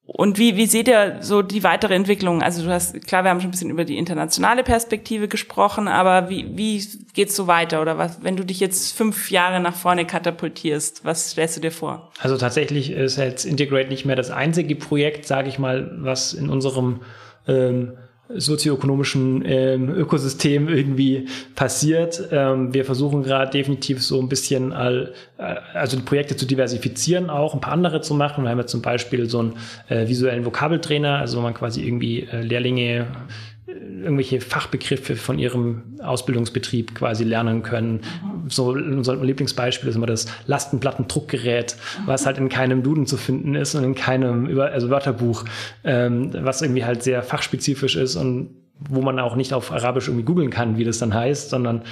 und wie, wie seht ihr so die weitere Entwicklung? Also du hast, klar, wir haben schon ein bisschen über die internationale Perspektive gesprochen, aber wie, wie geht's so weiter? Oder was, wenn du dich jetzt fünf Jahre nach vorne katapultierst, was stellst du dir vor? Also tatsächlich ist jetzt Integrate nicht mehr das einzige Projekt, sage ich mal, was in unserem ähm, sozioökonomischen ähm, Ökosystem irgendwie passiert. Ähm, wir versuchen gerade definitiv so ein bisschen all, äh, also die Projekte zu diversifizieren, auch ein paar andere zu machen. Wir haben jetzt zum Beispiel so einen äh, visuellen Vokabeltrainer, also wo man quasi irgendwie äh, Lehrlinge irgendwelche Fachbegriffe von ihrem Ausbildungsbetrieb quasi lernen können. So unser Lieblingsbeispiel ist immer das Lastenplattendruckgerät, was halt in keinem Duden zu finden ist und in keinem Über also Wörterbuch, ähm, was irgendwie halt sehr fachspezifisch ist und wo man auch nicht auf Arabisch irgendwie googeln kann, wie das dann heißt, sondern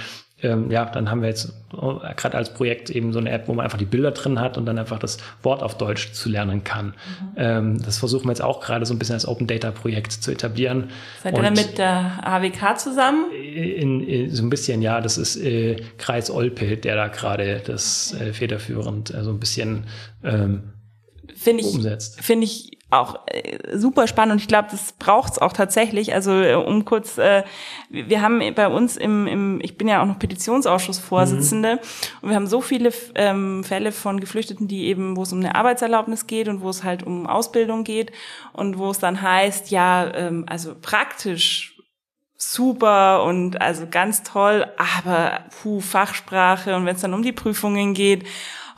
ähm, ja, dann haben wir jetzt äh, gerade als Projekt eben so eine App, wo man einfach die Bilder drin hat und dann einfach das Wort auf Deutsch zu lernen kann. Mhm. Ähm, das versuchen wir jetzt auch gerade so ein bisschen als Open Data Projekt zu etablieren. Seid ihr dann mit der AWK zusammen? In, in, so ein bisschen, ja. Das ist äh, Kreis Olpe, der da gerade das äh, federführend äh, so ein bisschen ähm, Find ich, umsetzt. Finde ich auch äh, super spannend und ich glaube, das braucht's auch tatsächlich. Also äh, um kurz, äh, wir haben bei uns im, im ich bin ja auch noch Petitionsausschussvorsitzende mhm. und wir haben so viele ähm, Fälle von Geflüchteten, die eben, wo es um eine Arbeitserlaubnis geht und wo es halt um Ausbildung geht und wo es dann heißt, ja, ähm, also praktisch super und also ganz toll, aber puh, Fachsprache und wenn es dann um die Prüfungen geht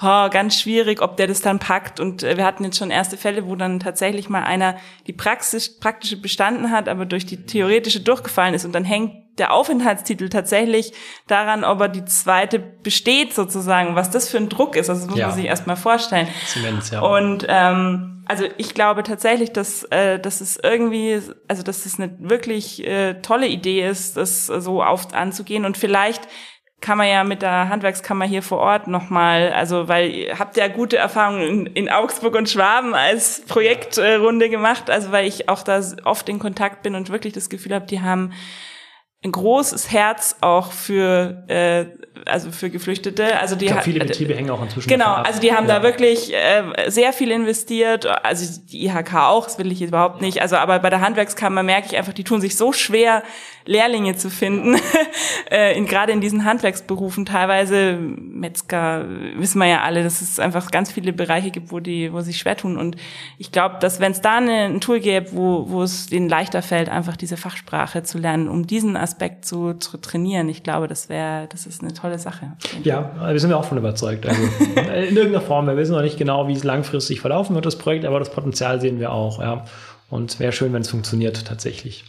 oh, ganz schwierig, ob der das dann packt. Und äh, wir hatten jetzt schon erste Fälle, wo dann tatsächlich mal einer die Praxis, praktische bestanden hat, aber durch die theoretische durchgefallen ist. Und dann hängt der Aufenthaltstitel tatsächlich daran, ob er die zweite besteht sozusagen, was das für ein Druck ist. Also das muss ja. man sich erstmal vorstellen. Zement, ja. Und ähm, also ich glaube tatsächlich, dass, äh, dass es irgendwie, also dass es eine wirklich äh, tolle Idee ist, das so oft anzugehen und vielleicht kann man ja mit der Handwerkskammer hier vor Ort nochmal, also weil ihr habt ja gute Erfahrungen in, in Augsburg und Schwaben als Projektrunde gemacht, also weil ich auch da oft in Kontakt bin und wirklich das Gefühl habe, die haben ein großes Herz auch für äh, also für Geflüchtete. Also die ich glaub, viele Betriebe hängen auch inzwischen. Genau, also die haben ja. da wirklich äh, sehr viel investiert. Also die IHK auch, das will ich jetzt überhaupt nicht. Also aber bei der Handwerkskammer merke ich einfach, die tun sich so schwer, Lehrlinge zu finden. äh, in, gerade in diesen Handwerksberufen teilweise Metzger wissen wir ja alle, dass es einfach ganz viele Bereiche gibt, wo die, wo sich schwer tun. Und ich glaube, dass wenn es da eine, ein Tool gäbe, wo, wo es denen leichter fällt, einfach diese Fachsprache zu lernen, um diesen Aspekt zu, zu trainieren, ich glaube, das wäre, das ist eine tolle Sache. Ja, wir sind ja auch von überzeugt. Also in irgendeiner Form. Wir wissen noch nicht genau, wie es langfristig verlaufen wird, das Projekt, aber das Potenzial sehen wir auch. Ja. Und wäre schön, wenn es funktioniert tatsächlich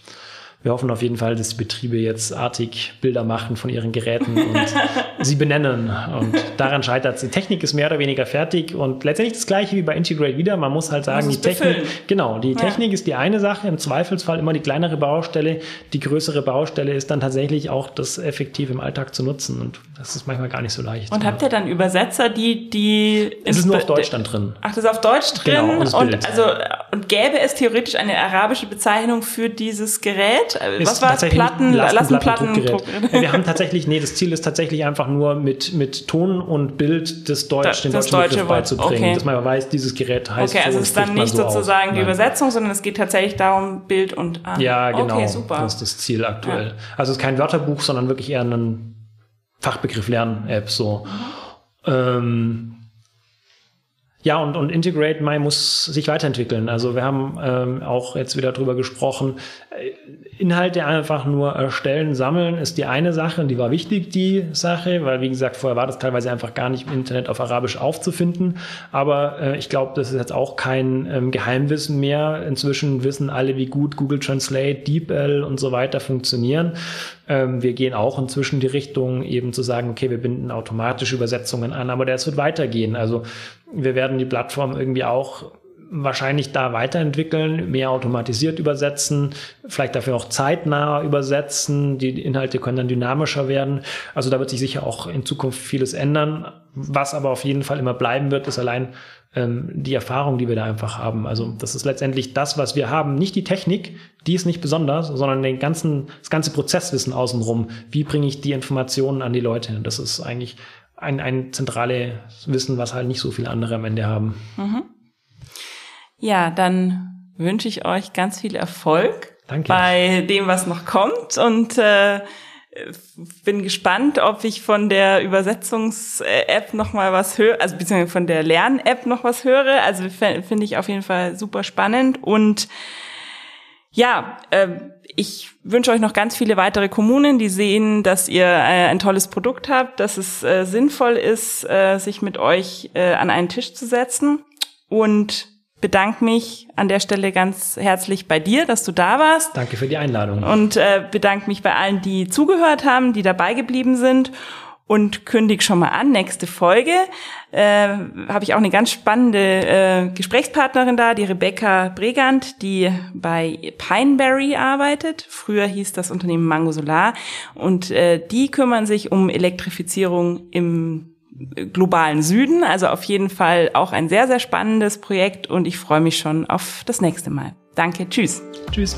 wir hoffen auf jeden Fall, dass die Betriebe jetzt artig Bilder machen von ihren Geräten und sie benennen. Und daran scheitert es. Die Technik ist mehr oder weniger fertig und letztendlich das gleiche wie bei Integrate wieder. Man muss halt sagen, die Technik, genau, die ja. Technik ist die eine Sache, im Zweifelsfall immer die kleinere Baustelle. Die größere Baustelle ist dann tatsächlich auch das effektiv im Alltag zu nutzen. Und das ist manchmal gar nicht so leicht. Und habt ihr dann Übersetzer, die, die. Es ist nur auf Deutsch dann drin. Ach, das ist auf Deutsch drin. Genau, und, und also, und gäbe es theoretisch eine arabische Bezeichnung für dieses Gerät? Was war es? Platten, lassen Platten. Wir haben tatsächlich, nee, das Ziel ist tatsächlich einfach nur mit, mit Ton und Bild des Deutsch, da, den deutschen deutsche Begriff beizubringen, okay. dass man weiß, dieses Gerät heißt Okay, so also es ist dann nicht so sozusagen aus. die Übersetzung, sondern es geht tatsächlich darum, Bild und ah. Ja, genau. Okay, super. Das ist das Ziel aktuell. Ja. Also es ist kein Wörterbuch, sondern wirklich eher ein Fachbegriff Lernen-App so. Mhm. Ähm, ja, und, und Integrate My muss sich weiterentwickeln. Also wir haben ähm, auch jetzt wieder drüber gesprochen. Inhalte einfach nur erstellen, sammeln ist die eine Sache und die war wichtig, die Sache, weil wie gesagt, vorher war das teilweise einfach gar nicht im Internet auf Arabisch aufzufinden. Aber äh, ich glaube, das ist jetzt auch kein ähm, Geheimwissen mehr. Inzwischen wissen alle, wie gut Google Translate, DeepL und so weiter funktionieren. Ähm, wir gehen auch inzwischen die Richtung, eben zu sagen, okay, wir binden automatisch Übersetzungen an, aber das wird weitergehen. Also wir werden die Plattform irgendwie auch wahrscheinlich da weiterentwickeln, mehr automatisiert übersetzen, vielleicht dafür auch zeitnah übersetzen. Die Inhalte können dann dynamischer werden. Also da wird sich sicher auch in Zukunft vieles ändern. Was aber auf jeden Fall immer bleiben wird, ist allein ähm, die Erfahrung, die wir da einfach haben. Also das ist letztendlich das, was wir haben. Nicht die Technik, die ist nicht besonders, sondern den ganzen, das ganze Prozesswissen außenrum. Wie bringe ich die Informationen an die Leute? Das ist eigentlich ein, ein zentrales Wissen, was halt nicht so viele andere am Ende haben. Mhm. Ja, dann wünsche ich euch ganz viel Erfolg Danke. bei dem, was noch kommt und äh, bin gespannt, ob ich von der Übersetzungs-App noch mal was höre, also beziehungsweise von der Lern-App noch was höre. Also finde ich auf jeden Fall super spannend und ja, äh, ich wünsche euch noch ganz viele weitere Kommunen, die sehen, dass ihr äh, ein tolles Produkt habt, dass es äh, sinnvoll ist, äh, sich mit euch äh, an einen Tisch zu setzen und bedanke mich an der Stelle ganz herzlich bei dir, dass du da warst. Danke für die Einladung. Und äh, bedanke mich bei allen, die zugehört haben, die dabei geblieben sind und kündige schon mal an, nächste Folge äh, habe ich auch eine ganz spannende äh, Gesprächspartnerin da, die Rebecca Bregant, die bei Pineberry arbeitet. Früher hieß das Unternehmen Mango Solar und äh, die kümmern sich um Elektrifizierung im globalen Süden. Also auf jeden Fall auch ein sehr, sehr spannendes Projekt und ich freue mich schon auf das nächste Mal. Danke, tschüss. Tschüss.